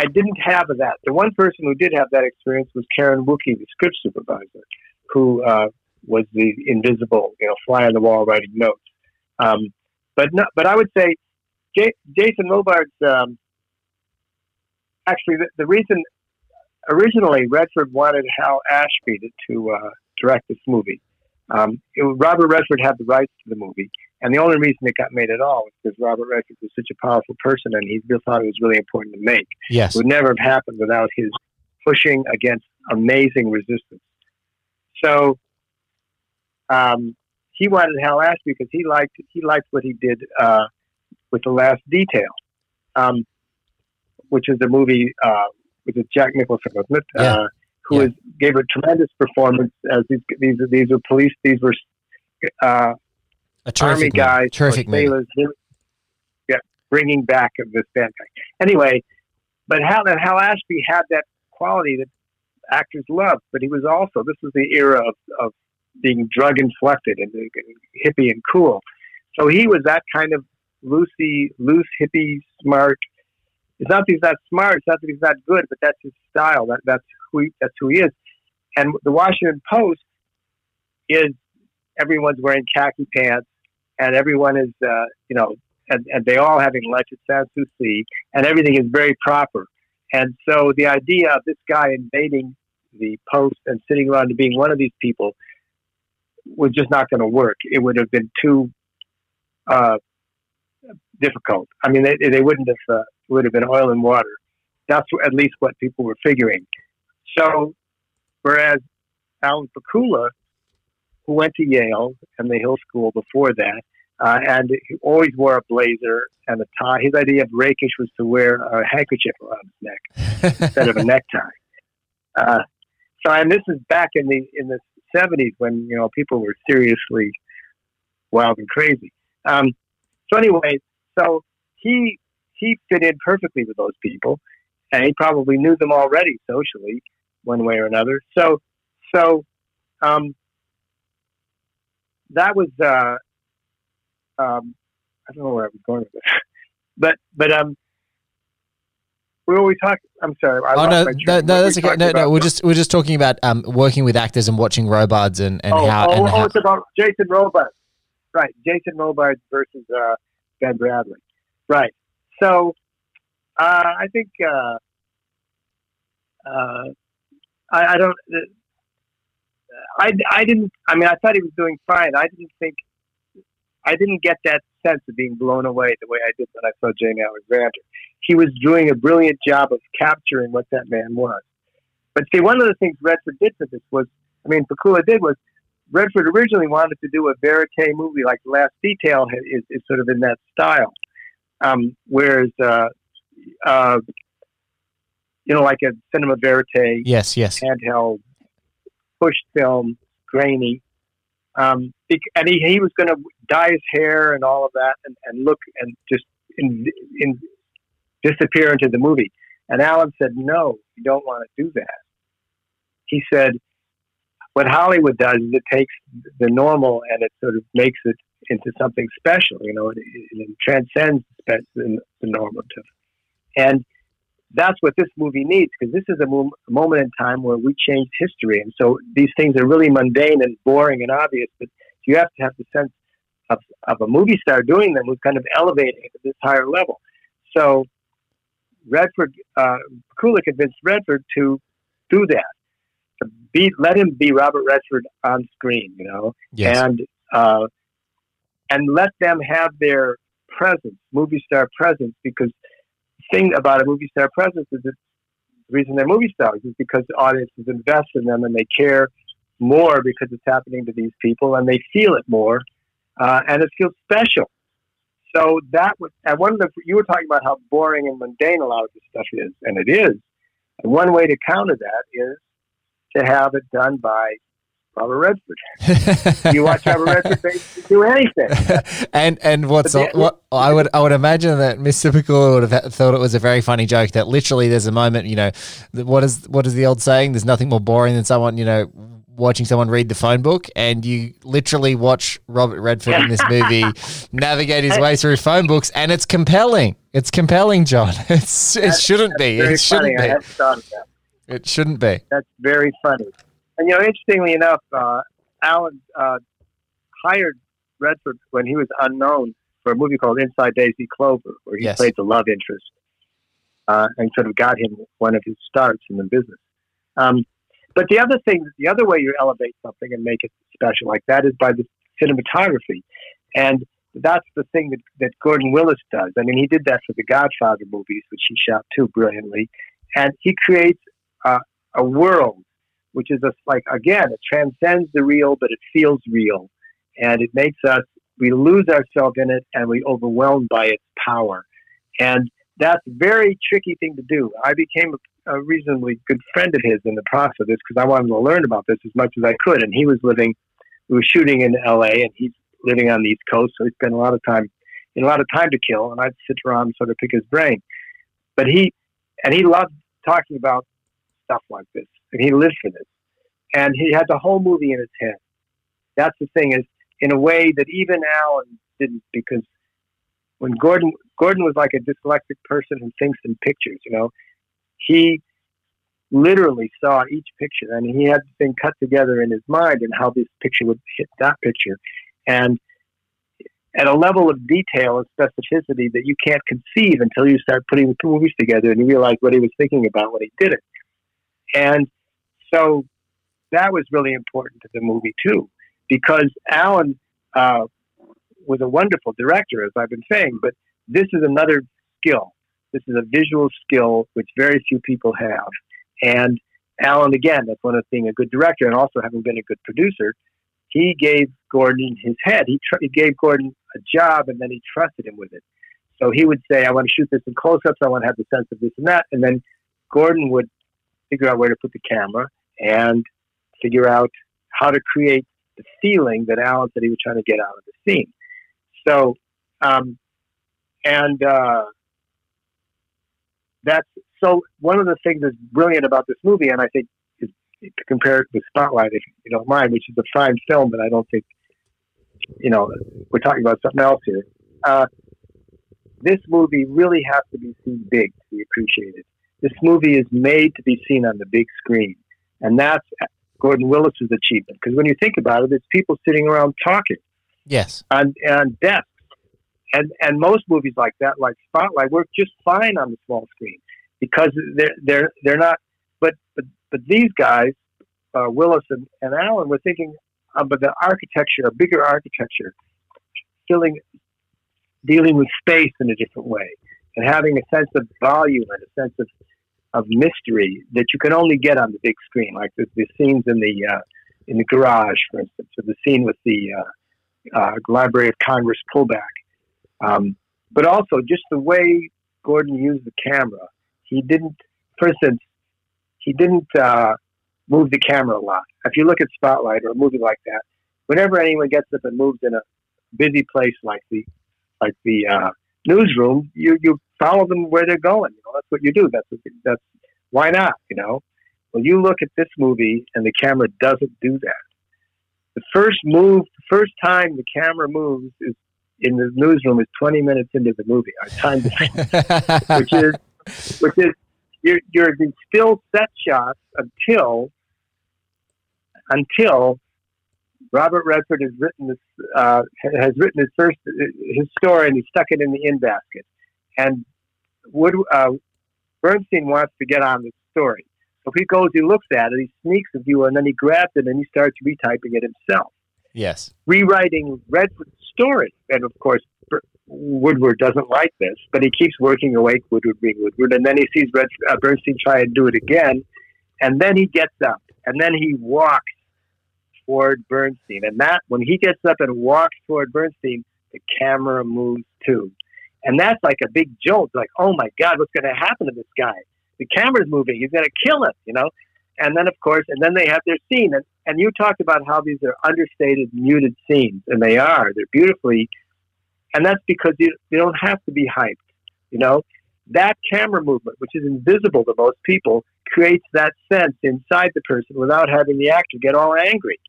I didn't have that. The one person who did have that experience was Karen Wookie, the script supervisor, who uh, was the invisible, you know, fly on the wall writing notes. Um, but no, but I would say J- Jason Robards. Um, actually, the, the, reason originally Redford wanted Hal Ashby to, to uh, direct this movie. Um, it, Robert Redford had the rights to the movie, and the only reason it got made at all was because Robert Redford was such a powerful person, and he thought it was really important to make. Yes, it would never have happened without his pushing against amazing resistance. So, um, he wanted Hal Ashby because he liked he liked what he did uh, with the Last Detail, um, which is a movie uh, which is Jack Nicholson, wasn't it? Yeah. Uh, who Yeah. was, gave a tremendous performance as these these these were police these were uh, A terrific army movie. guys, Terrific sailors, yeah, bringing back of this bad guy. Anyway, but Hal and Hal Ashby had that quality that actors love, but he was also this was the era of, of being drug inflected and, and hippie and cool. So he was that kind of loosey, loose hippie, smart. It's not that he's not smart. It's not that he's not good, but that's his style. That that's who he, that's who he is. And the Washington Post is everyone's wearing khaki pants, and everyone is uh, you know, and, and they all having lunch at Sans Souci, and everything is very proper. And so the idea of this guy invading the Post and sitting around being one of these people was just not going to work. It would have been too uh, difficult. I mean, they, they wouldn't have. Uh, would have been oil and water. That's at least what people were figuring. So, whereas Alan Pakula, who went to Yale and the Hill School before that, uh, and he always wore a blazer and a tie. His idea of rakish was to wear a handkerchief around his neck [LAUGHS] instead of a necktie. Uh, so, and this is back in the in the seventies when you know people were seriously wild and crazy. Um, so anyway, so he he fit in perfectly with those people, and he probably knew them already socially, one way or another. So, so um, that was uh, um, I don't know where I was going with this, [LAUGHS] but but um, we always talk. I'm sorry. I oh no, no, no that's okay. No, no, we're just we're just talking about um, working with actors and watching Robards and, and oh, how oh, and oh, how, it's about Jason Robards. Right, Jason Robards versus uh, Ben Bradlee. Right. So, uh, I think uh, uh, I, I don't. Uh, I, I didn't. I mean, I thought he was doing fine. I didn't think. I didn't get that sense of being blown away the way I did when I saw Jane Alexander. He was doing a brilliant job of capturing what that man was. But see, one of the things Redford did for this was, I mean, Pakula did was Redford originally wanted to do a verite movie like The Last Detail is, is sort of in that style. Um, whereas, uh, uh, you know, like a cinema verite, yes, yes, handheld, push film, grainy. Um, and he, he was going to dye his hair and all of that and, and look and just in, in, disappear into the movie. And Alan said, no, you don't want to do that. He said, what Hollywood does is it takes the normal and it sort of makes it into something special. You know, it, it, transcends the, the normative. And that's what this movie needs because this is a, mo- a moment in time where we changed history. And so these things are really mundane and boring and obvious, but you have to have the sense of, of a movie star doing them who's kind of elevating it to this higher level. So Redford, uh, Kula convinced Redford to do that. To be, let him be Robert Redford on screen, you know, yes. and uh, and let them have their presence, movie star presence, because the thing about a movie star presence is that the reason they're movie stars is because the audiences invest in them and they care more because it's happening to these people and they feel it more uh, and it feels special. So that was, and one of the, you were talking about how boring and mundane a lot of this stuff is, and it is. And one way to counter that is to have it done by Robert Redford. [LAUGHS] You watch Robert Redford do anything. [LAUGHS] and and what's what I would I would imagine that Mr. Pickle would have thought it was a very funny joke that literally there's a moment you know what is what is the old saying there's nothing more boring than someone you know watching someone read the phone book and you literally watch Robert Redford in this movie [LAUGHS] navigate his way through phone books and it's compelling it's compelling John it's it shouldn't be it shouldn't funny. Be hadn't thought of that. it shouldn't be That's very funny. And you know, interestingly enough, uh, Alan uh, hired Redford when he was unknown for a movie called Inside Daisy Clover, where he Yes. played the love interest, uh, and sort of got him one of his starts in the business. Um, but the other thing, the other way you elevate something and make it special like that is by the cinematography, and that's the thing that, that Gordon Willis does. I mean, he did that for the Godfather movies, which he shot too brilliantly, and he creates uh, a world which is a, like again, it transcends the real, but it feels real, and it makes us we lose ourselves in it, and we overwhelmed by its power, and that's a very tricky thing to do. I became a, a reasonably good friend of his in the process because I wanted to learn about this as much as I could. And he was living, we were shooting in L.A. and he's living on the East Coast, so he spent a lot of time, a lot of time to kill. And I'd sit around and sort of pick his brain. But he, and he loved talking about stuff like this, and he lived for this. And he had the whole movie in his head. That's the thing is, in a way that even Alan didn't, because when Gordon Gordon was like a dyslexic person who thinks in pictures, you know, he literally saw each picture and he had things cut together in his mind and how this picture would hit that picture. And at a level of detail and specificity that you can't conceive until you start putting the movies together and you realize what he was thinking about when he did it. And so that was really important to the movie too, because Alan uh, was a wonderful director, as I've been saying, but this is another skill. This is a visual skill which very few people have. And Alan, again, that's one of being a good director and also having been a good producer. He gave Gordon his head. He, tr- he gave Gordon a job and then he trusted him with it. So he would say, I want to shoot this in close ups. I want to have the sense of this and that. And then Gordon would figure out where to put the camera and figure out how to create the feeling that Alan said he was trying to get out of the scene. So, um, and uh, that's so one of the things that's brilliant about this movie, and I think to compare it with Spotlight, if you don't mind, which is a fine film, but I don't think, you know, we're talking about something else here. Uh, this movie really has to be seen big to be appreciated. This movie is made to be seen on the big screen, and that's Gordon Willis's achievement. Because when you think about it, it's people sitting around talking. Yes. On, on desks. And, and most movies like that, like Spotlight, work just fine on the small screen because they're, they're, they're not, but, but, but these guys, uh, Willis and, and Alan, were thinking about the architecture, a bigger architecture, filling, dealing with space in a different way, and having a sense of volume and a sense of, of mystery that you can only get on the big screen, like the, the scenes in the uh, in the garage, for instance, or the scene with the uh, uh, Library of Congress pullback. Um, but also just the way Gordon used the camera. He didn't, for instance, he didn't uh, move the camera a lot. If you look at Spotlight or a movie like that, whenever anyone gets up and moves in a busy place like the like the uh, newsroom, you you follow them where they're going. You know, that's what you do. That's what, that's why not. You know, well, you look at this movie and the camera doesn't do that the first move, the first time the camera moves is in the newsroom is 20 minutes into the movie. I timed it, which is, which is, you're, you're in still set shots until, until Robert Redford has written this, uh, has written his first, his story and he stuck it in the in basket. And Wood, uh, Bernstein wants to get on the story. So he goes, he looks at it, he sneaks a view, and then he grabs it and he starts retyping it himself. Yes. Rewriting Redford's story. And of course, Woodward doesn't like this, but he keeps working away Woodward being Woodward. And then he sees Red, uh, Bernstein try and do it again. And then he gets up and then he walks toward Bernstein. And that, when he gets up and walks toward Bernstein, the camera moves too. And that's like a big jolt. Like, oh my God, what's going to happen to this guy? the camera's moving. He's going to kill him, you know. And then, of course, and then they have their scene. And, and you talked about how these are understated, muted scenes, and they are. They're beautifully, and that's because you, you don't have to be hyped, you know. That camera movement, which is invisible to most people, creates that sense inside the person without having the actor get all angry.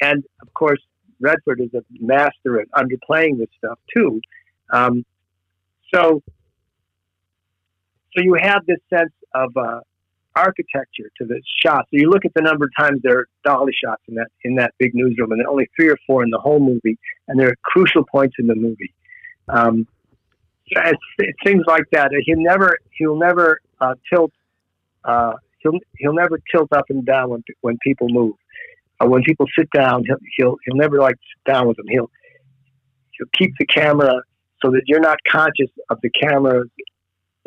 And of course, Redford is a master at underplaying this stuff too. Um, so, so you have this sense of uh, architecture to the shot. So you look at the number of times there are dolly shots in that in that big newsroom, and there are only three or four in the whole movie, and there are crucial points in the movie. Um, it's, it's things like that. He'll never he'll never uh, tilt. Uh, he'll he'll never tilt up and down when when people move. Uh, when people sit down, he'll, he'll he'll never like sit down with them. He'll he'll keep the camera so that you're not conscious of the camera's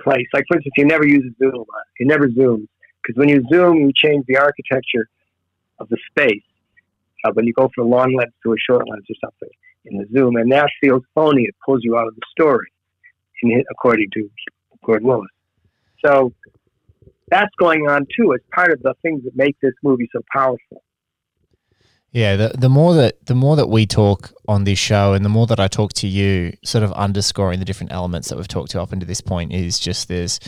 place. Like for instance, you never uses zoom. He never zooms because when you zoom, you change the architecture of the space. Uh, when you go from a long lens to a short lens or something in the zoom, and that feels phony. It pulls you out of the story, in, according to Gordon Willis. So that's going on too as part of the things that make this movie so powerful. Yeah, the the more that the more that we talk on this show, and the more that I talk to you, sort of underscoring the different elements that we've talked to up until this point is just there's,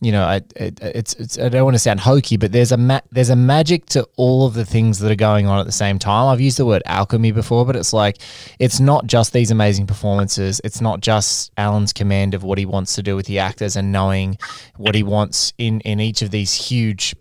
you know, I it, it's it's I don't want to sound hokey, but there's a ma- there's a magic to all of the things that are going on at the same time. I've used the word alchemy before, but it's like it's not just these amazing performances. It's not just Alan's command of what he wants to do with the actors and knowing what he wants in in each of these huge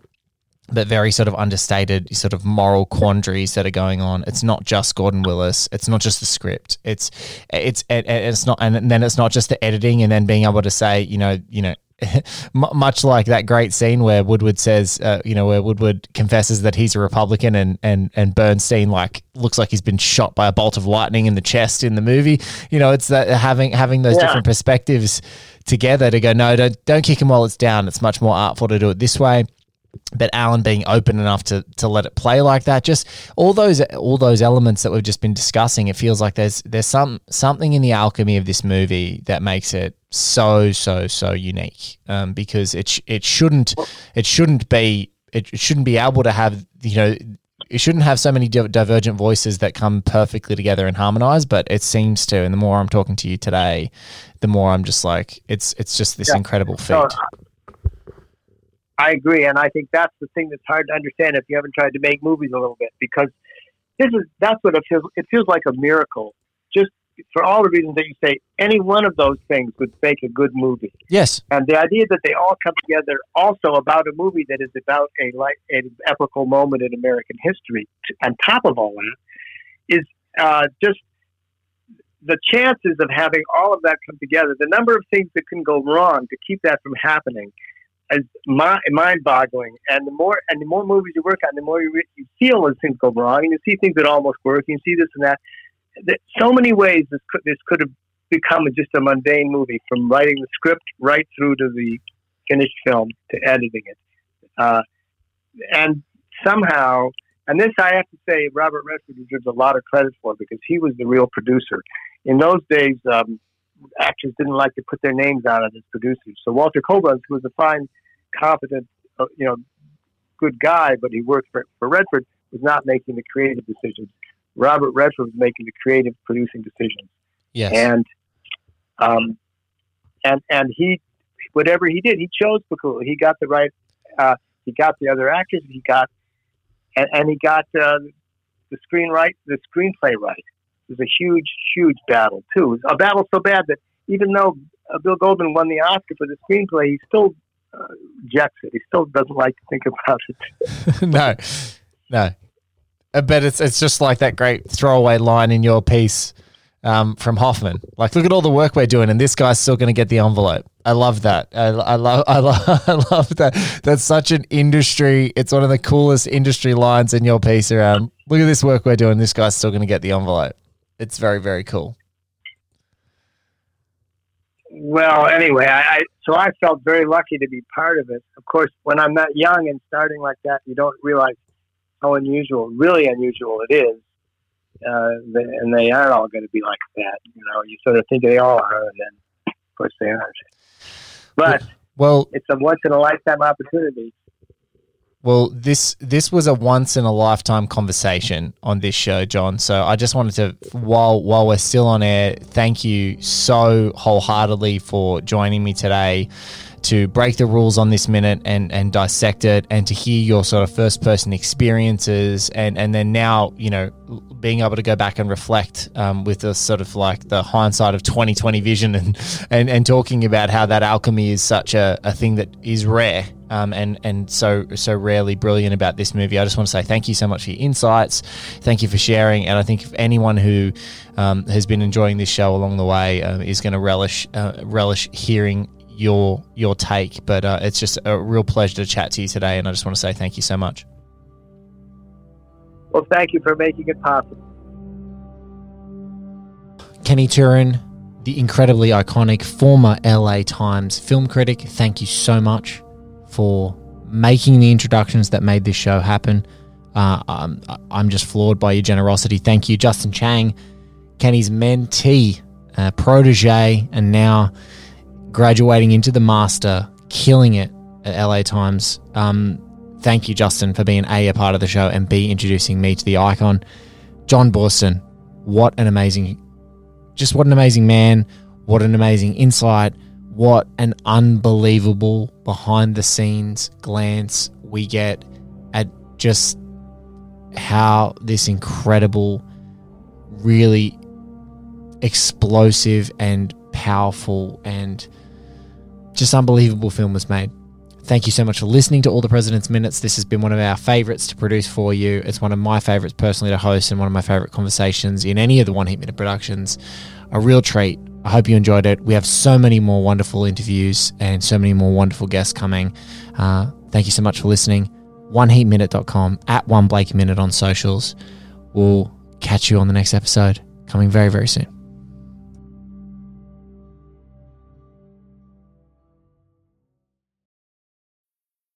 but very sort of understated sort of moral quandaries that are going on. It's not just Gordon Willis. It's not just the script. It's it's it's not, and then it's not just the editing, and then being able to say, you know, you know. [LAUGHS] much like that great scene where Woodward says, uh, you know, where Woodward confesses that he's a Republican and, and, and Bernstein like looks like he's been shot by a bolt of lightning in the chest in the movie. You know, it's that having having those yeah. different perspectives together to go, no, don't don't kick him while it's down. It's much more artful to do it this way but Alan being open enough to to let it play like that, just all those all those elements that we've just been discussing, it feels like there's there's some something in the alchemy of this movie that makes it so so so unique. Um, because it it shouldn't it shouldn't be it shouldn't be able to have you know it shouldn't have so many divergent voices that come perfectly together and harmonize, but it seems to. And the more I'm talking to you today, the more I'm just like it's it's just this yeah. incredible feat. No, I agree, and I think that's the thing that's hard to understand if you haven't tried to make movies a little bit because this is that's what it feels. It feels like a miracle. Just for all the reasons that you say, any one of those things would make a good movie. Yes, and the idea that they all come together also about a movie that is about a like an epical moment in American history. On top of all that, is uh, just the chances of having all of that come together. The number of things that can go wrong to keep that from happening is mind-boggling. And the more and the more movies you work on, the more you, re- you feel as things go wrong, and you see things that almost work. And you see this and that. that so many ways this could this could have become just a mundane movie, from writing the script right through to the finished film to editing it. Uh, and somehow, and this I have to say, Robert Redford deserves a lot of credit for because he was the real producer. In those days, um, actors didn't like to put their names on it as producers. So Walter Coblenz, who was a fine, competent, uh, you know, good guy, but he worked for, for Redford, was not making the creative decisions. Robert Redford was making the creative producing decisions. Yes. And um, and and he whatever he did, he chose Pakula. He got the right. Uh, he got the other actors. He got and, and he got uh, the screen right, the screenplay right was a huge, huge battle too. A battle so bad that even though uh, Bill Goldman won the Oscar for the screenplay, he still uh, it. He still doesn't like to think about it. [LAUGHS] no, no. I bet it's it's just like that great throwaway line in your piece um, from Hoffman. Like, look at all the work we're doing, and this guy's still going to get the envelope. I love that. I, I love I love [LAUGHS] I love that. That's such an industry. It's one of the coolest industry lines in your piece around. Look at this work we're doing. This guy's still going to get the envelope it's very very cool. Well, anyway, I, I so I felt very lucky to be part of it. Of course, when I'm that young and starting like that, you don't realize how unusual, really unusual it is. Uh, and they aren't all going to be like that. You know, you sort of think they all are, and then of course they aren't. But well, it's a once in a lifetime opportunity. Well, this this was a once in a lifetime conversation on this show, John. So I just wanted to, while while we're still on air, thank you so wholeheartedly for joining me today to break the rules on this minute and, and dissect it and to hear your sort of first person experiences and, and then now, you know, being able to go back and reflect um, with the sort of like the hindsight of 2020 vision and, and, and talking about how that alchemy is such a, a thing that is rare um, and and so so rarely brilliant about this movie. I just want to say thank you so much for your insights. Thank you for sharing. And I think if anyone who um, has been enjoying this show along the way uh, is going to relish uh, relish hearing your your take. But uh, it's just a real pleasure to chat to you today, and I just want to say thank you so much. Well, thank you for making it possible. Kenny Turan, the incredibly iconic former LA Times film critic, thank you so much for making the introductions that made this show happen. Uh, I'm, I'm just floored by your generosity. Thank you, Justin Chang, Kenny's mentee, uh, protege, and now graduating into the master, killing it at LA Times. Um, thank you, Justin, for being A, a part of the show, and B, introducing me to the icon. John Boorstin, what an amazing, just what an amazing man, what an amazing insight, what an unbelievable behind the scenes glance we get at just how this incredible, really explosive and powerful and just unbelievable film was made. Thank you so much for listening to All the President's Minutes. This has been one of our favorites to produce for you. It's one of my favorites personally to host and one of my favorite conversations in any of the One Hit Minute productions. A real treat. I hope you enjoyed it. We have so many more wonderful interviews and so many more wonderful guests coming. Uh, thank you so much for listening. OneHitMinute.com at One Blake Minute on socials. We'll catch you on the next episode coming very, very soon.